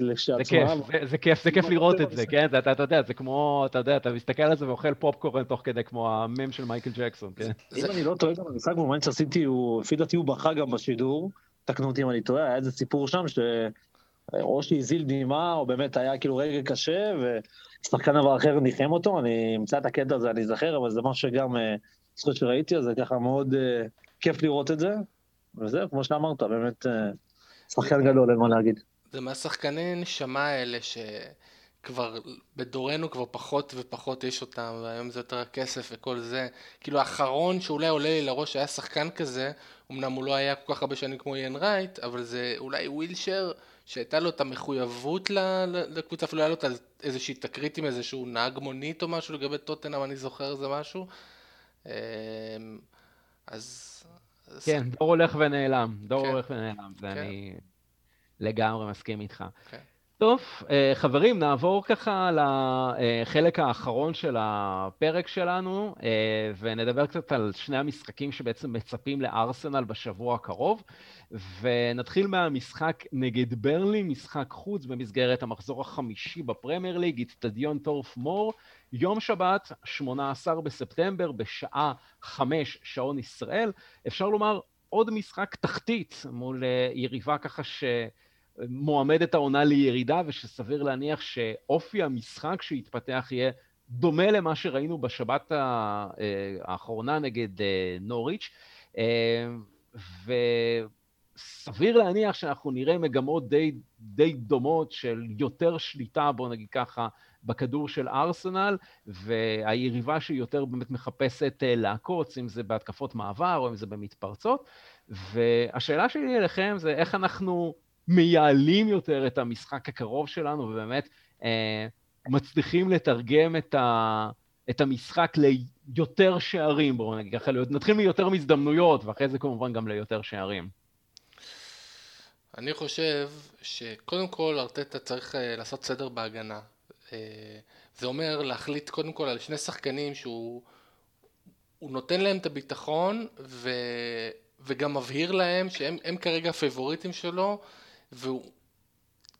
לשעצמה. זה כיף, זה כיף, זה כיף לראות את זה, כן? אתה יודע, זה כמו, אתה יודע, אתה מסתכל על זה ואוכל פופקורן תוך כדי כמו המם של מייקל ג'קסון, כן? אם אני לא טועה, גם המשחק במנצ'ר סיטי, לפי דעתי הוא בכה גם בשידור, תקנו אותי אם אני טועה, היה איזה סיפור שם ש... או שהזיל דמעה, או באמת היה כאילו רגע קשה, ושחקן עבר אחר ניחם אותו, אני אמצא את הקטע הזה, אני אזכר, אבל זה משהו שגם, זכות אה, שראיתי, אז זה ככה מאוד uh, כיף לראות את זה, וזהו, כמו שאמרת, באמת uh, שחקן גדול, אין מה להגיד. זה מהשחקני נשמה האלה שכבר בדורנו כבר פחות ופחות יש אותם, והיום זה יותר הכסף וכל זה. כאילו האחרון שאולי עולה לי לראש היה שחקן כזה, אמנם הוא לא היה כל כך הרבה שנים כמו איין רייט, אבל זה אולי ווילשר. שהייתה לו את המחויבות לקבוצה, אפילו היה לו איזושהי תקרית עם איזשהו נהג מונית או משהו לגבי טוטנאם, אני זוכר איזה משהו. אמ, אז... כן, דור הולך ונעלם, דור כן. הולך ונעלם, ואני כן. לגמרי מסכים איתך. כן. טוב, אה, חברים, נעבור ככה לחלק האחרון של הפרק שלנו, אה, ונדבר קצת על שני המשחקים שבעצם מצפים לארסנל בשבוע הקרוב. ונתחיל מהמשחק נגד ברלי, משחק חוץ במסגרת המחזור החמישי בפרמייר ליג, איצטדיון טורף מור, יום שבת, 18 בספטמבר, בשעה 5 שעון ישראל. אפשר לומר עוד משחק תחתית מול אה, יריבה ככה שמועמדת העונה לירידה, ושסביר להניח שאופי המשחק שיתפתח יהיה דומה למה שראינו בשבת אה, האחרונה נגד אה, נוריץ'. ו... סביר להניח שאנחנו נראה מגמות די, די דומות של יותר שליטה, בואו נגיד ככה, בכדור של ארסנל, והיריבה שיותר באמת מחפשת אה, לעקוץ, אם זה בהתקפות מעבר או אם זה במתפרצות. והשאלה שלי אליכם זה איך אנחנו מייעלים יותר את המשחק הקרוב שלנו, ובאמת אה, מצליחים לתרגם את, ה, את המשחק ליותר שערים, בואו נגיד ככה, נתחיל מיותר מזדמנויות, ואחרי זה כמובן גם ליותר שערים. אני חושב שקודם כל ארטטה צריך uh, לעשות סדר בהגנה. Uh, זה אומר להחליט קודם כל על שני שחקנים שהוא נותן להם את הביטחון ו, וגם מבהיר להם שהם כרגע הפייבוריטים שלו והוא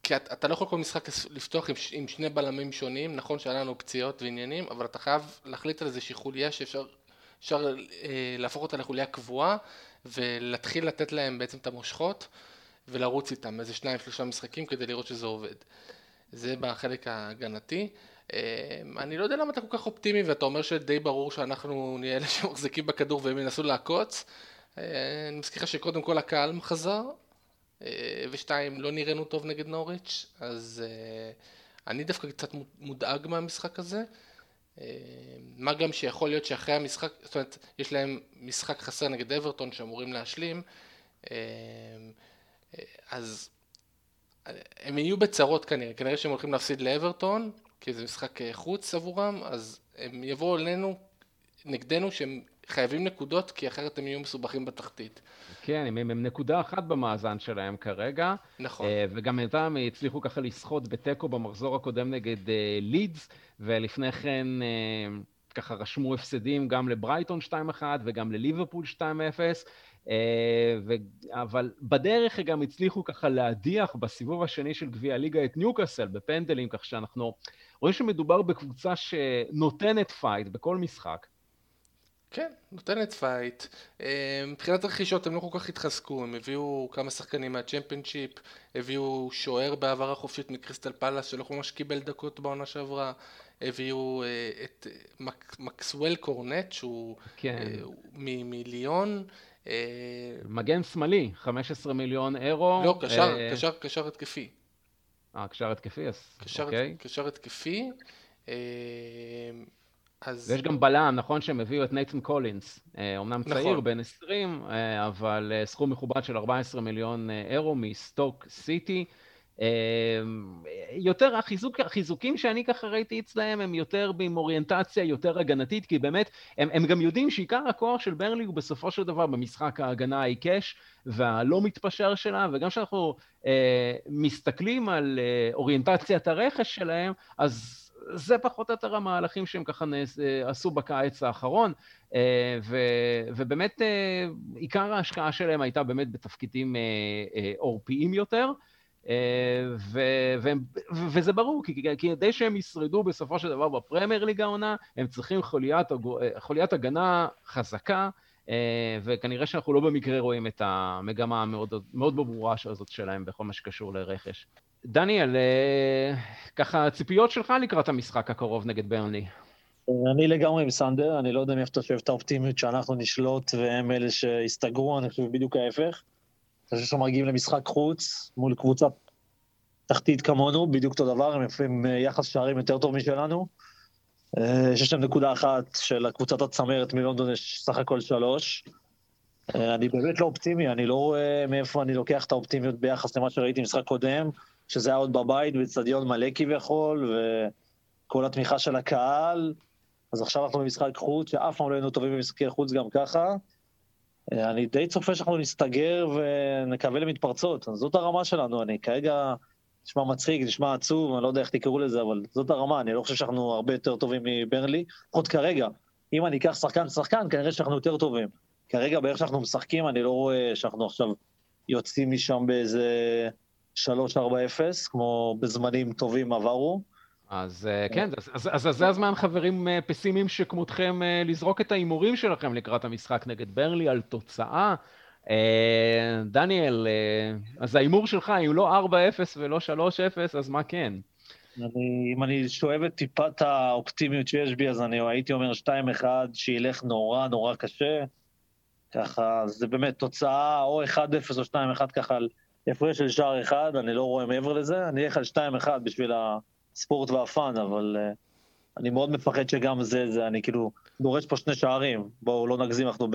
כי אתה, אתה לא יכול כל משחק לפתוח עם, עם שני בלמים שונים, נכון שהיה לנו פציעות ועניינים, אבל אתה חייב להחליט על איזושהי חוליה שאפשר אפשר, אה, להפוך אותה לחוליה קבועה ולהתחיל לתת להם בעצם את המושכות. ולרוץ איתם איזה שניים שלושה משחקים כדי לראות שזה עובד. זה בחלק ההגנתי. אמ, אני לא יודע למה אתה כל כך אופטימי ואתה אומר שדי ברור שאנחנו נהיה אלה שמחזיקים בכדור והם ינסו לעקוץ. אה, אני מזכיר לך שקודם כל הקהל חזר, אה, ושתיים, לא נראינו טוב נגד נוריץ', אז אה, אני דווקא קצת מודאג מהמשחק הזה. מה גם שיכול להיות שאחרי המשחק, זאת אומרת, יש להם משחק חסר נגד אברטון שאמורים להשלים. אז הם יהיו בצרות כנראה, כנראה שהם הולכים להפסיד לאברטון, כי זה משחק אה, חוץ עבורם, אז הם יבואו אלינו, נגדנו, שהם חייבים נקודות, כי אחרת הם יהיו מסובכים בתחתית. כן, הם, הם נקודה אחת במאזן שלהם כרגע. נכון. Uh, וגם איתם הצליחו ככה לסחוט בתיקו במחזור הקודם נגד uh, לידס, ולפני כן uh, ככה רשמו הפסדים גם לברייטון 2-1 וגם לליברפול 2-0. אה, ו... אבל בדרך גם הצליחו ככה להדיח בסיבוב השני של גביע הליגה את ניוקאסל בפנדלים, כך שאנחנו רואים שמדובר בקבוצה שנותנת פייט בכל משחק. כן, נותנת פייט. אה, מבחינת רכישות הם לא כל כך התחזקו, הם הביאו כמה שחקנים מהצ'מפיונשיפ, הביאו שוער בעברה חופשית מקריסטל פלאס שלא ממש קיבל דקות בעונה שעברה, הביאו אה, את מקסוול קורנט שהוא כן. מליון. אה, מגן שמאלי, 15 מיליון אירו. לא, קשר, אה, קשר, קשר התקפי. אה, קשר התקפי, אז קשר, אוקיי. קשר התקפי. אה, אז... ויש גם בלם, נכון שהם הביאו את נייטן קולינס, אומנם נכון. צעיר, בן 20, אבל סכום מכובד של 14 מיליון אירו מסטוק סיטי. יותר החיזוק, החיזוקים שאני ככה ראיתי אצלהם הם יותר עם אוריינטציה יותר הגנתית, כי באמת הם, הם גם יודעים שעיקר הכוח של ברנלי הוא בסופו של דבר במשחק ההגנה העיקש והלא מתפשר שלה, וגם כשאנחנו אה, מסתכלים על אה, אוריינטציית הרכש שלהם, אז זה פחות או יותר המהלכים שהם ככה נס, אה, עשו בקיץ האחרון, אה, ו, ובאמת אה, עיקר ההשקעה שלהם הייתה באמת בתפקידים עורפיים יותר. ו, ו, וזה ברור, כי כדי שהם ישרדו בסופו של דבר בפרמייר ליג העונה, הם צריכים חוליית, חוליית הגנה חזקה, וכנראה שאנחנו לא במקרה רואים את המגמה המאוד מאוד ברורה הזאת שלהם בכל מה שקשור לרכש. דניאל, ככה, ציפיות שלך לקראת המשחק הקרוב נגד ברנלי. אני לגמרי עם סנדר, אני לא יודע מאיפה אתה חושב את האופטימיות שאנחנו נשלוט והם אלה שיסתגרו, אני חושב בדיוק ההפך. אני חושב שהם מגיעים למשחק חוץ מול קבוצה תחתית כמונו, בדיוק אותו דבר, הם עם יחס שערים יותר טוב משלנו. אה, יש להם נקודה אחת של קבוצת הצמרת מלונדון, יש סך הכל שלוש. אה, אני באמת לא אופטימי, אני לא רואה מאיפה אני לוקח את האופטימיות ביחס למה שראיתי במשחק קודם, שזה היה עוד בבית, באצטדיון מלא כביכול, וכל התמיכה של הקהל. אז עכשיו אנחנו במשחק חוץ, שאף פעם לא היינו טובים במשחקי חוץ גם ככה. אה, אני די צופה שאנחנו נסתגר ונקווה למתפרצות, אז זאת הרמה שלנו, אני כרגע, נשמע מצחיק, נשמע עצוב, אני לא יודע איך תקראו לזה, אבל זאת הרמה, אני לא חושב שאנחנו הרבה יותר טובים מברנלי, לפחות כרגע. אם אני אקח שחקן שחקן, כנראה שאנחנו יותר טובים. כרגע באיך שאנחנו משחקים, אני לא רואה שאנחנו עכשיו יוצאים משם באיזה 3-4-0, כמו בזמנים טובים עברו. אז אה, כן, אז, אז, אז זה הזמן, חברים אה, פסימיים שכמותכם, אה, לזרוק את ההימורים שלכם לקראת המשחק נגד ברלי על תוצאה. דניאל, אז ההימור שלך, אם לא 4-0 ולא 3-0, אז מה כן? אני, אם אני שואב את טיפת האופטימיות שיש בי, אז אני הייתי אומר 2-1, שילך נורא נורא קשה. ככה, זה באמת תוצאה או 1-0 או 2-1 ככה הפרש של שער אחד, אני לא רואה מעבר לזה, אני אלך על 2-1 בשביל. הספורט והפאן, אבל uh, אני מאוד מפחד שגם זה, זה, אני כאילו דורש פה שני שערים. בואו לא נגזים, אנחנו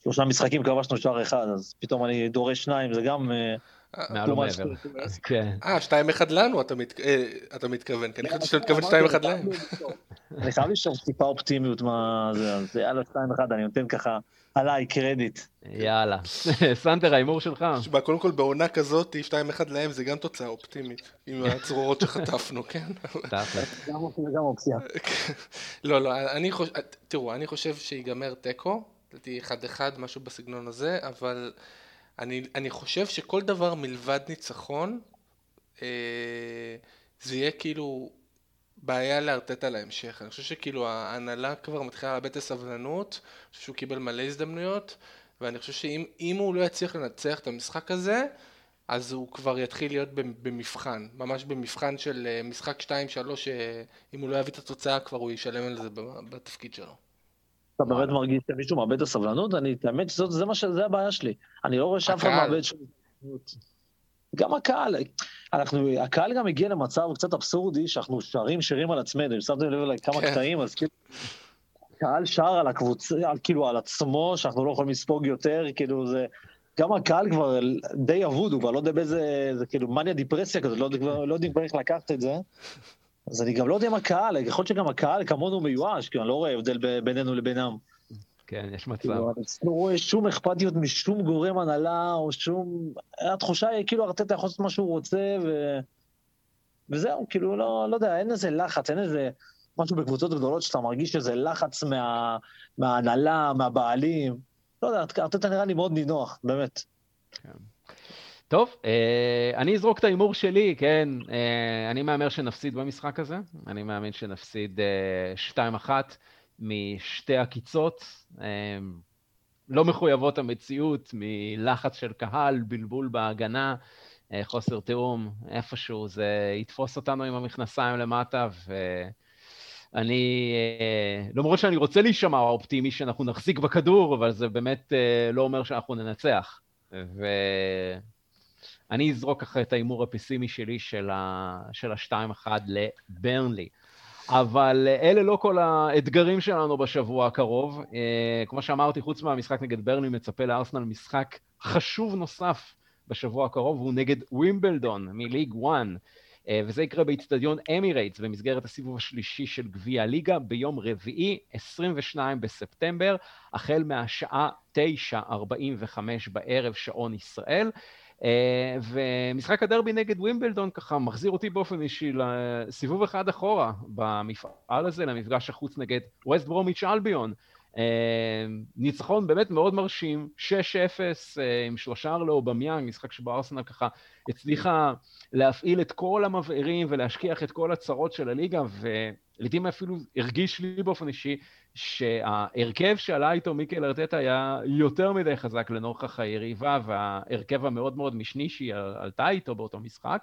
בשלושה משחקים כבשנו שער אחד, אז פתאום אני דורש שניים, זה גם... אה, מעל ומעבר. כן. אה, שתיים אחד לנו אתה מתכוון, כי אני חושב שאתה מתכוון שתיים אחד להם. אני חייב לשאול טיפה אופטימיות מה זה, אז יאללה שתיים אחד, אני נותן ככה עליי קרדיט. יאללה. *laughs* סנדר, ההימור שלך. תשמע, קודם כל בעונה כזאת, 2-1 להם זה גם תוצאה אופטימית, עם הצרורות שחטפנו, *laughs* כן? גם אופציה. *laughs* לא, לא, אני חושב, תראו, אני חושב שיגמר תיקו, לדעתי 1-1, משהו בסגנון הזה, אבל אני חושב שכל דבר מלבד ניצחון, אה, זה יהיה כאילו בעיה לארטטה להמשך. אני חושב שכאילו ההנהלה כבר מתחילה לאבד את הסבלנות, אני חושב שהוא קיבל מלא הזדמנויות, ואני חושב שאם הוא לא יצליח לנצח את המשחק הזה, אז הוא כבר יתחיל להיות במבחן, ממש במבחן של אה, משחק 2-3, שאם הוא לא יביא את התוצאה כבר הוא ישלם על זה בתפקיד שלו. אתה באמת מרגיש שמישהו מאבד את הסבלנות? אני, האמת שזה הבעיה שלי. אני לא רואה שאף אחד מאבד שום... גם הקהל, אנחנו, הקהל גם הגיע למצב קצת אבסורדי, שאנחנו שרים שירים על עצמנו, אם שמתם לב אליי כמה כן. קטעים, אז כאילו, הקהל שר על הקבוצה, על, כאילו על עצמו, שאנחנו לא יכולים לספוג יותר, כאילו זה, גם הקהל כבר די אבוד, הוא כבר לא יודע באיזה, זה כאילו מניה דיפרסיה כזאת, לא, לא יודעים כבר איך לקחת את זה. אז אני גם לא יודע אם הקהל, יכול להיות שגם הקהל כמונו מיואש, כי אני לא רואה הבדל בינינו לבינם. כן, יש מצב. כאילו, אני לא רואה שום אכפתיות משום גורם הנהלה, או שום... התחושה היא כאילו ארטטה יכול לעשות מה שהוא רוצה, ו... וזהו, כאילו, לא, לא יודע, אין איזה לחץ, אין איזה משהו בקבוצות גדולות שאתה מרגיש שזה לחץ מה... מההנהלה, מהבעלים. לא יודע, ארטטה נראה לי מאוד נינוח, באמת. כן. טוב, אה, אני אזרוק את ההימור שלי, כן, אה, אני מהמר שנפסיד במשחק הזה, אני מאמין שנפסיד אה, 2-1. משתי עקיצות, לא מחויבות המציאות, מלחץ של קהל, בלבול בהגנה, אה, חוסר תיאום, איפשהו זה יתפוס אותנו עם המכנסיים למטה, ואני, אה, למרות שאני רוצה להישמע אופטימי שאנחנו נחזיק בכדור, אבל זה באמת אה, לא אומר שאנחנו ננצח. ואני אזרוק אחרי את ההימור הפסימי שלי של ה-2-1 לברנלי. אבל אלה לא כל האתגרים שלנו בשבוע הקרוב. אה, כמו שאמרתי, חוץ מהמשחק נגד ברני, מצפה לארסנל משחק חשוב נוסף בשבוע הקרוב, והוא נגד ווימבלדון מליג 1. אה, וזה יקרה באיצטדיון אמירייטס במסגרת הסיבוב השלישי של גביע הליגה ביום רביעי, 22 בספטמבר, החל מהשעה 9:45 בערב שעון ישראל. אה, ומשחק הדרבי נגד ווימבלדון ככה מחזיר אותי באופן אישי לסיבוב אחד אחורה במפעל הזה, למפגש החוץ נגד ווסט ברומיץ' אלביון. ניצחון באמת מאוד מרשים, 6-0 עם שלושה לאובמיאנג, משחק שבו ארסנל ככה הצליחה להפעיל את כל המבערים ולהשכיח את כל הצרות של הליגה, ולעיתים אפילו הרגיש לי באופן אישי שההרכב שעלה איתו מיקל ארטטה היה יותר מדי חזק לנוכח היריבה וההרכב המאוד מאוד משני שהיא עלתה איתו באותו משחק.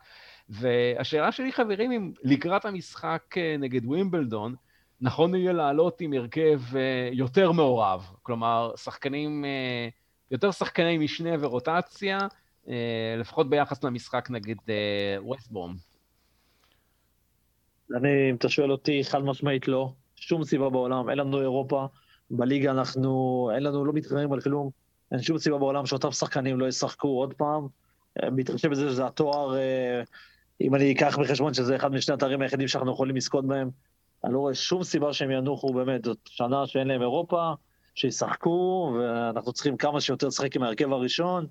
והשאלה שלי, חברים, אם לקראת המשחק אה, נגד ווימבלדון, נכון יהיה לעלות עם הרכב אה, יותר מעורב, כלומר, שחקנים, אה, יותר שחקני משנה ורוטציה, לפחות ביחס למשחק נגד ווסטבורם. אני, אם אתה שואל אותי, חד משמעית לא. שום סיבה בעולם, אין לנו אירופה, בליגה אנחנו, אין לנו, לא מתחרים על כלום, אין שום סיבה בעולם שאותם שחקנים לא ישחקו עוד פעם. מתחשב בזה שזה התואר, אה, אם אני אקח בחשבון שזה אחד משני התארים היחידים שאנחנו יכולים לזכות בהם, אני לא רואה שום סיבה שהם ינוחו באמת, זאת שנה שאין להם אירופה, שישחקו, ואנחנו צריכים כמה שיותר לשחק עם ההרכב הראשון,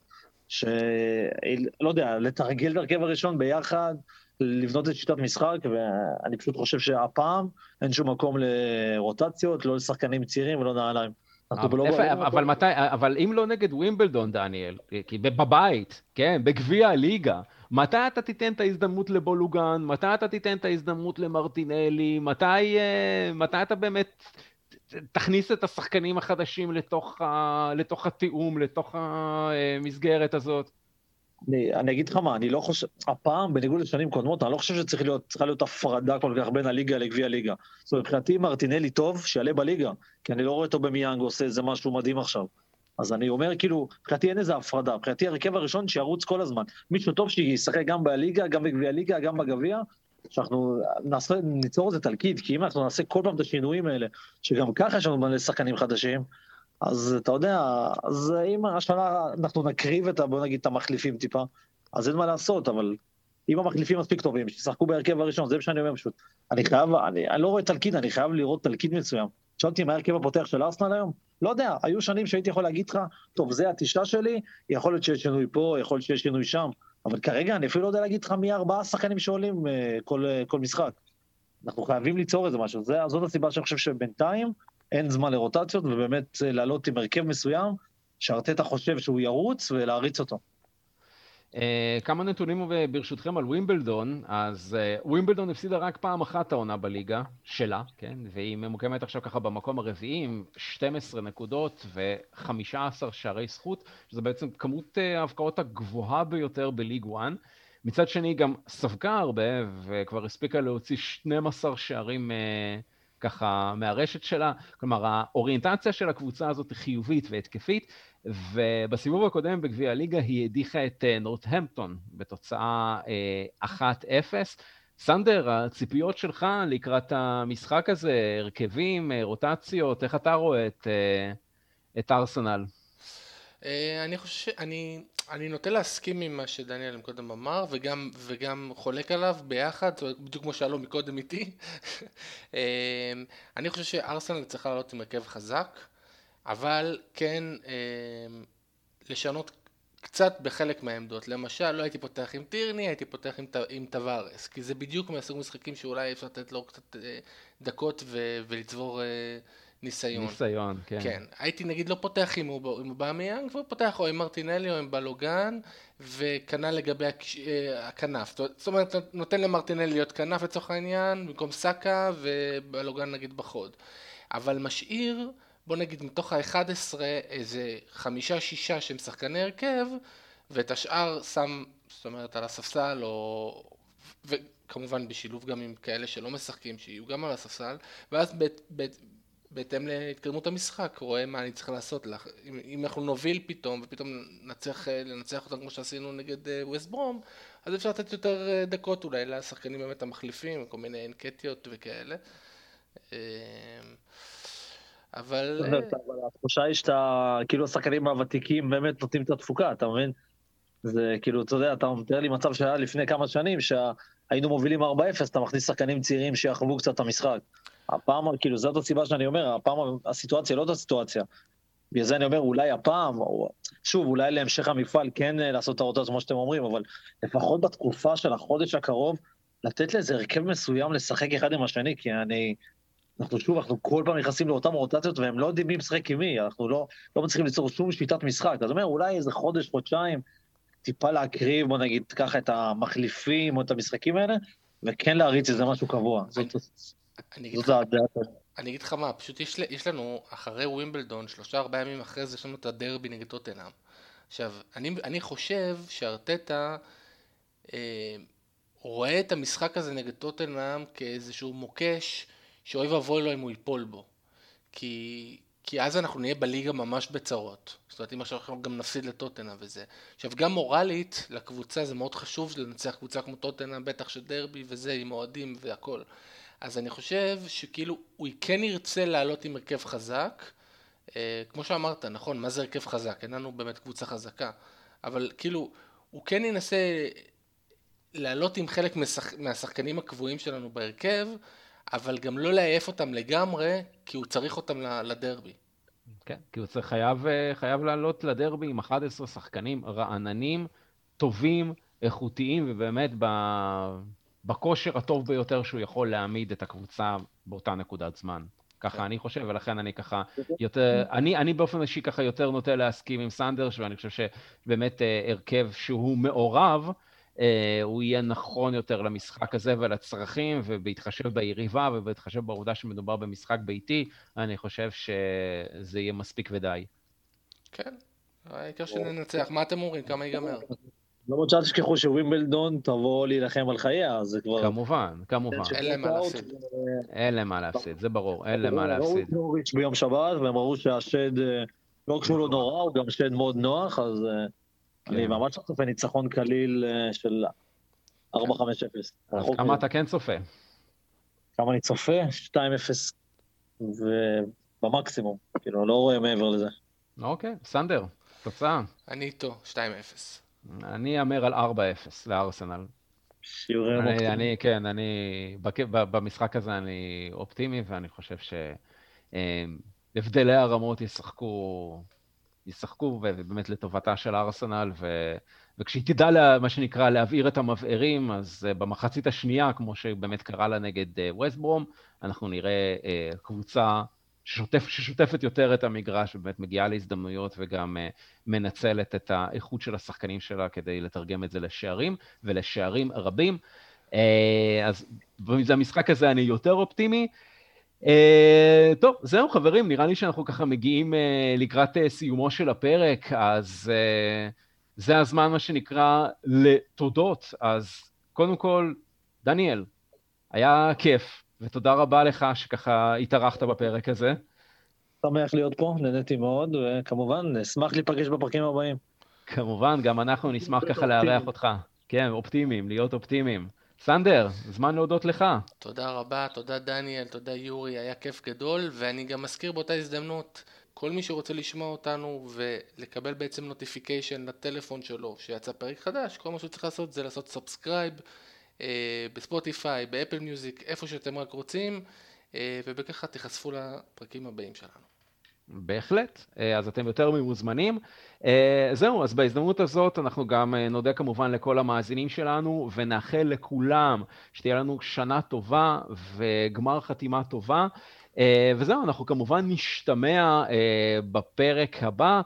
שלא יודע, לתרגל את ההרכב הראשון ביחד, לבנות את שיטת משחק, ואני פשוט חושב שהפעם אין שום מקום לרוטציות, לא לשחקנים צעירים ולא נעליים. אבל, איפה, אבל, מתי, אבל אם לא נגד ווימבלדון, דניאל, בבית, כן, בגביע הליגה, מתי אתה תיתן את ההזדמנות לבולוגן? מתי אתה תיתן את ההזדמנות למרטינלי? מתי, אה, מתי אתה באמת תכניס את השחקנים החדשים לתוך, ה, לתוך התיאום, לתוך המסגרת הזאת? אני, אני אגיד לך מה, אני לא חושב, הפעם, בניגוד לשנים קודמות, אני לא חושב שצריכה להיות, להיות הפרדה כל כך בין הליגה לגביע הליגה. זאת אומרת, מבחינתי מרטינלי טוב, שיעלה בליגה, כי אני לא רואה אותו במיאנג עושה איזה משהו מדהים עכשיו. אז אני אומר, כאילו, מבחינתי אין איזה הפרדה, מבחינתי הרכב הראשון שירוץ כל הזמן. מישהו טוב שישחק גם בליגה, גם בגביע הליגה, גם בגביע, שאנחנו נעשה, ניצור איזה תלכיד, כי אם אנחנו נעשה כל פעם את השינויים האלה, שגם ככה יש לנו מלא שחקנים חדשים, אז אתה יודע, אז אם השנה אנחנו נקריב את, בוא נגיד, את המחליפים טיפה, אז אין מה לעשות, אבל אם המחליפים מספיק טובים, שישחקו בהרכב הראשון, זה מה שאני אומר פשוט. אני חייב, אני, אני לא רואה תלכיד, אני חייב לראות תלכיד מסוים. שאלתי מה ההרכב הפותח של ארסנל היום? לא יודע, היו שנים שהייתי יכול להגיד לך, טוב, זה התשעה שלי, יכול להיות שיש שינוי פה, יכול להיות שיש שינוי שם, אבל כרגע אני אפילו לא יודע להגיד לך מי ארבעה שחקנים שעולים uh, כל, uh, כל משחק. אנחנו חייבים ליצור איזה משהו, זה, זאת הסיבה שאני חושב שבינתיים אין זמן לרוטציות, ובאמת אה, לעלות עם הרכב מסוים, שארטטה חושב שהוא ירוץ ולהריץ אותו. Uh, כמה נתונים ברשותכם על ווימבלדון, אז uh, ווימבלדון הפסידה רק פעם אחת העונה בליגה שלה, כן? והיא ממוקמת עכשיו ככה במקום הרביעי עם 12 נקודות ו-15 שערי זכות, שזה בעצם כמות ההבקעות הגבוהה ביותר בליג 1. מצד שני היא גם ספגה הרבה וכבר הספיקה להוציא 12 שערים uh, ככה מהרשת שלה, כלומר האוריינטציה של הקבוצה הזאת היא חיובית והתקפית, ובסיבוב הקודם בגביע הליגה היא הדיחה את אה, נורטהמפטון בתוצאה 1-0. אה, סנדר, הציפיות שלך לקראת המשחק הזה, הרכבים, אה, רוטציות, איך אתה רואה את, את ארסנל? אני חושב, אני, אני נוטה להסכים עם מה שדניאל קודם אמר, וגם, וגם חולק עליו ביחד, בדיוק כמו שאלו מקודם איתי. *laughs* אמ, אני חושב שארסנל צריכה לעלות עם הרכב חזק, אבל כן אמ, לשנות קצת בחלק מהעמדות. למשל, לא הייתי פותח עם טירני, הייתי פותח עם, עם טווארס, כי זה בדיוק מהסוג משחקים שאולי אפשר לתת לו קצת אה, דקות ו, ולצבור... ניסיון. ניסיון, כן. כן. הייתי נגיד לא פותח עם אובמיאנג, ופותח או עם מרטינלי או עם בלוגן, וכנ"ל לגבי אה, הכנף. זאת אומרת, נותן למרטינלי להיות כנף לצורך העניין, במקום סאקה, ובלוגן נגיד בחוד. אבל משאיר, בוא נגיד מתוך ה-11 איזה חמישה-שישה שהם שחקני הרכב, ואת השאר שם, זאת אומרת, על הספסל, או... וכמובן בשילוב גם עם כאלה שלא משחקים, שיהיו גם על הספסל, ואז בית, בית, בהתאם להתקדמות המשחק, רואה מה אני צריך לעשות. אם, אם אנחנו נוביל פתאום, ופתאום נצליח אה, לנצח אותם כמו שעשינו נגד ווסט אה, ברום, אז אפשר לתת יותר אה, דקות אולי לשחקנים באמת המחליפים, כל מיני אנקטיות וכאלה. אבל... התחושה היא שאתה, כאילו השחקנים הוותיקים באמת נותנים את התפוקה, אתה מבין? זה כאילו, אתה יודע, אתה מתאר לי מצב שהיה לפני כמה שנים, שהיינו מובילים 4-0, אתה מכניס שחקנים צעירים שיחוו קצת את המשחק. הפעם, כאילו, זאת הסיבה שאני אומר, הפעם הסיטואציה לא אותה סיטואציה. בגלל זה אני אומר, אולי הפעם, או, שוב, אולי להמשך המפעל כן אה, לעשות את הרוטציה כמו שאתם אומרים, אבל לפחות בתקופה של החודש הקרוב, לתת לאיזה הרכב מסוים לשחק אחד עם השני, כי אני אנחנו שוב, אנחנו כל פעם נכנסים לאותן רוטציות והם לא יודעים מי משחק עם מי, אנחנו לא, לא מצליחים ליצור שום שיטת משחק. אז אומר, אולי איזה חודש, חודשיים, טיפה להקריב, בוא נגיד, ככה את המחליפים או את המשחקים האלה, וכן להריץ איזה משהו קבוע. זאת. אני אגיד לך מה, פשוט יש, יש לנו, אחרי ווימבלדון, שלושה ארבעה ימים אחרי זה, יש לנו את הדרבי נגד טוטנאם. עכשיו, אני, אני חושב שארטטה אה, רואה את המשחק הזה נגד טוטנאם כאיזשהו מוקש שאוי ואבוי לו אם הוא ייפול בו. כי, כי אז אנחנו נהיה בליגה ממש בצרות. זאת אומרת, אם עכשיו אנחנו גם נפסיד לטוטנאם וזה. עכשיו, גם מורלית לקבוצה זה מאוד חשוב לנצח קבוצה כמו טוטנאם, בטח של דרבי וזה, עם אוהדים והכל. אז אני חושב שכאילו הוא כן ירצה לעלות עם הרכב חזק, אה, כמו שאמרת, נכון, מה זה הרכב חזק? אין לנו באמת קבוצה חזקה, אבל כאילו, הוא כן ינסה לעלות עם חלק משח... מהשחקנים הקבועים שלנו בהרכב, אבל גם לא לעייף אותם לגמרי, כי הוא צריך אותם לדרבי. כן, כי הוא צריך, חייב, אה, חייב לעלות לדרבי עם 11 שחקנים רעננים, טובים, איכותיים, ובאמת ב... בכושר הטוב ביותר שהוא יכול להעמיד את הקבוצה באותה נקודת זמן. ככה. אני חושב, ולכן אני ככה יותר, אני, אני באופן אישי ככה יותר נוטה להסכים עם סנדרס, ואני חושב שבאמת אה, הרכב שהוא מעורב, אה, הוא יהיה נכון יותר למשחק הזה ולצרכים, ובהתחשב ביריבה ובהתחשב בעובדה שמדובר במשחק ביתי, אני חושב שזה יהיה מספיק ודי. כן, העיקר שננצח. מה אתם אומרים? כמה ייגמר? למרות שאל תשכחו שווימבלדון תבוא להילחם על חייה, זה כבר... כמובן, כמובן. אין להם מה להפסיד. אין להם מה להפסיד, זה ברור, אין להם מה להפסיד. ראו את נוריץ' ביום שבת, והם ראו שהשד, אה, לא כשהוא לא נורא, הוא גם שד מאוד נוח, אז אה, אני כן. ממש לא צופה ניצחון קליל אה, של 4-5-0. אז כמה אתה כן צופה? כמה אני צופה? 2-0 ובמקסימום, כאילו, לא רואה מעבר לזה. אוקיי, סנדר, תוצאה. אני איתו, 2-0. אני אאמר על 4-0 לארסנל. שיעורי אני, אני, כן, אני, במשחק הזה אני אופטימי, ואני חושב שהבדלי הרמות ישחקו, ישחקו באמת לטובתה של ארסנל, ו, וכשהיא תדע, לה, מה שנקרא, להבעיר את המבערים, אז אה, במחצית השנייה, כמו שבאמת קרה לה נגד ווסטברום, אה, אנחנו נראה אה, קבוצה ששוטף, ששוטפת יותר את המגרש, ובאמת מגיעה להזדמנויות וגם uh, מנצלת את האיכות של השחקנים שלה כדי לתרגם את זה לשערים, ולשערים רבים. Uh, אז במשחק הזה אני יותר אופטימי. Uh, טוב, זהו חברים, נראה לי שאנחנו ככה מגיעים uh, לקראת uh, סיומו של הפרק, אז uh, זה הזמן, מה שנקרא, לתודות. אז קודם כל, דניאל, היה כיף. ותודה רבה לך שככה התארחת בפרק הזה. שמח להיות פה, נהניתי מאוד, וכמובן, נשמח להיפגש בפרקים הבאים. כמובן, גם אנחנו נשמח ככה לארח אותך. כן, אופטימיים, להיות אופטימיים. סנדר, זמן להודות לך. תודה רבה, תודה דניאל, תודה יורי, היה כיף גדול, ואני גם מזכיר באותה הזדמנות, כל מי שרוצה לשמוע אותנו ולקבל בעצם notification לטלפון שלו שיצא פרק חדש, כל מה שהוא צריך לעשות זה לעשות subscribe. אה, בספוטיפיי, באפל מיוזיק, איפה שאתם רק רוצים, אה, ובככה תיחשפו לפרקים הבאים שלנו. בהחלט, אה, אז אתם יותר ממוזמנים. זהו, אז בהזדמנות הזאת אנחנו גם נודה כמובן לכל המאזינים שלנו, ונאחל לכולם שתהיה לנו שנה טובה וגמר חתימה טובה. וזהו, אנחנו כמובן נשתמע בפרק הבא.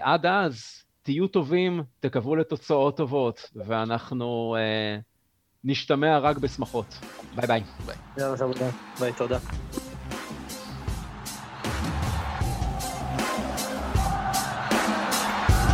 עד אז, תהיו טובים, תקוו לתוצאות טובות, ואנחנו... נשתמע רק בשמחות. ביי ביי. ביי. ביי, תודה.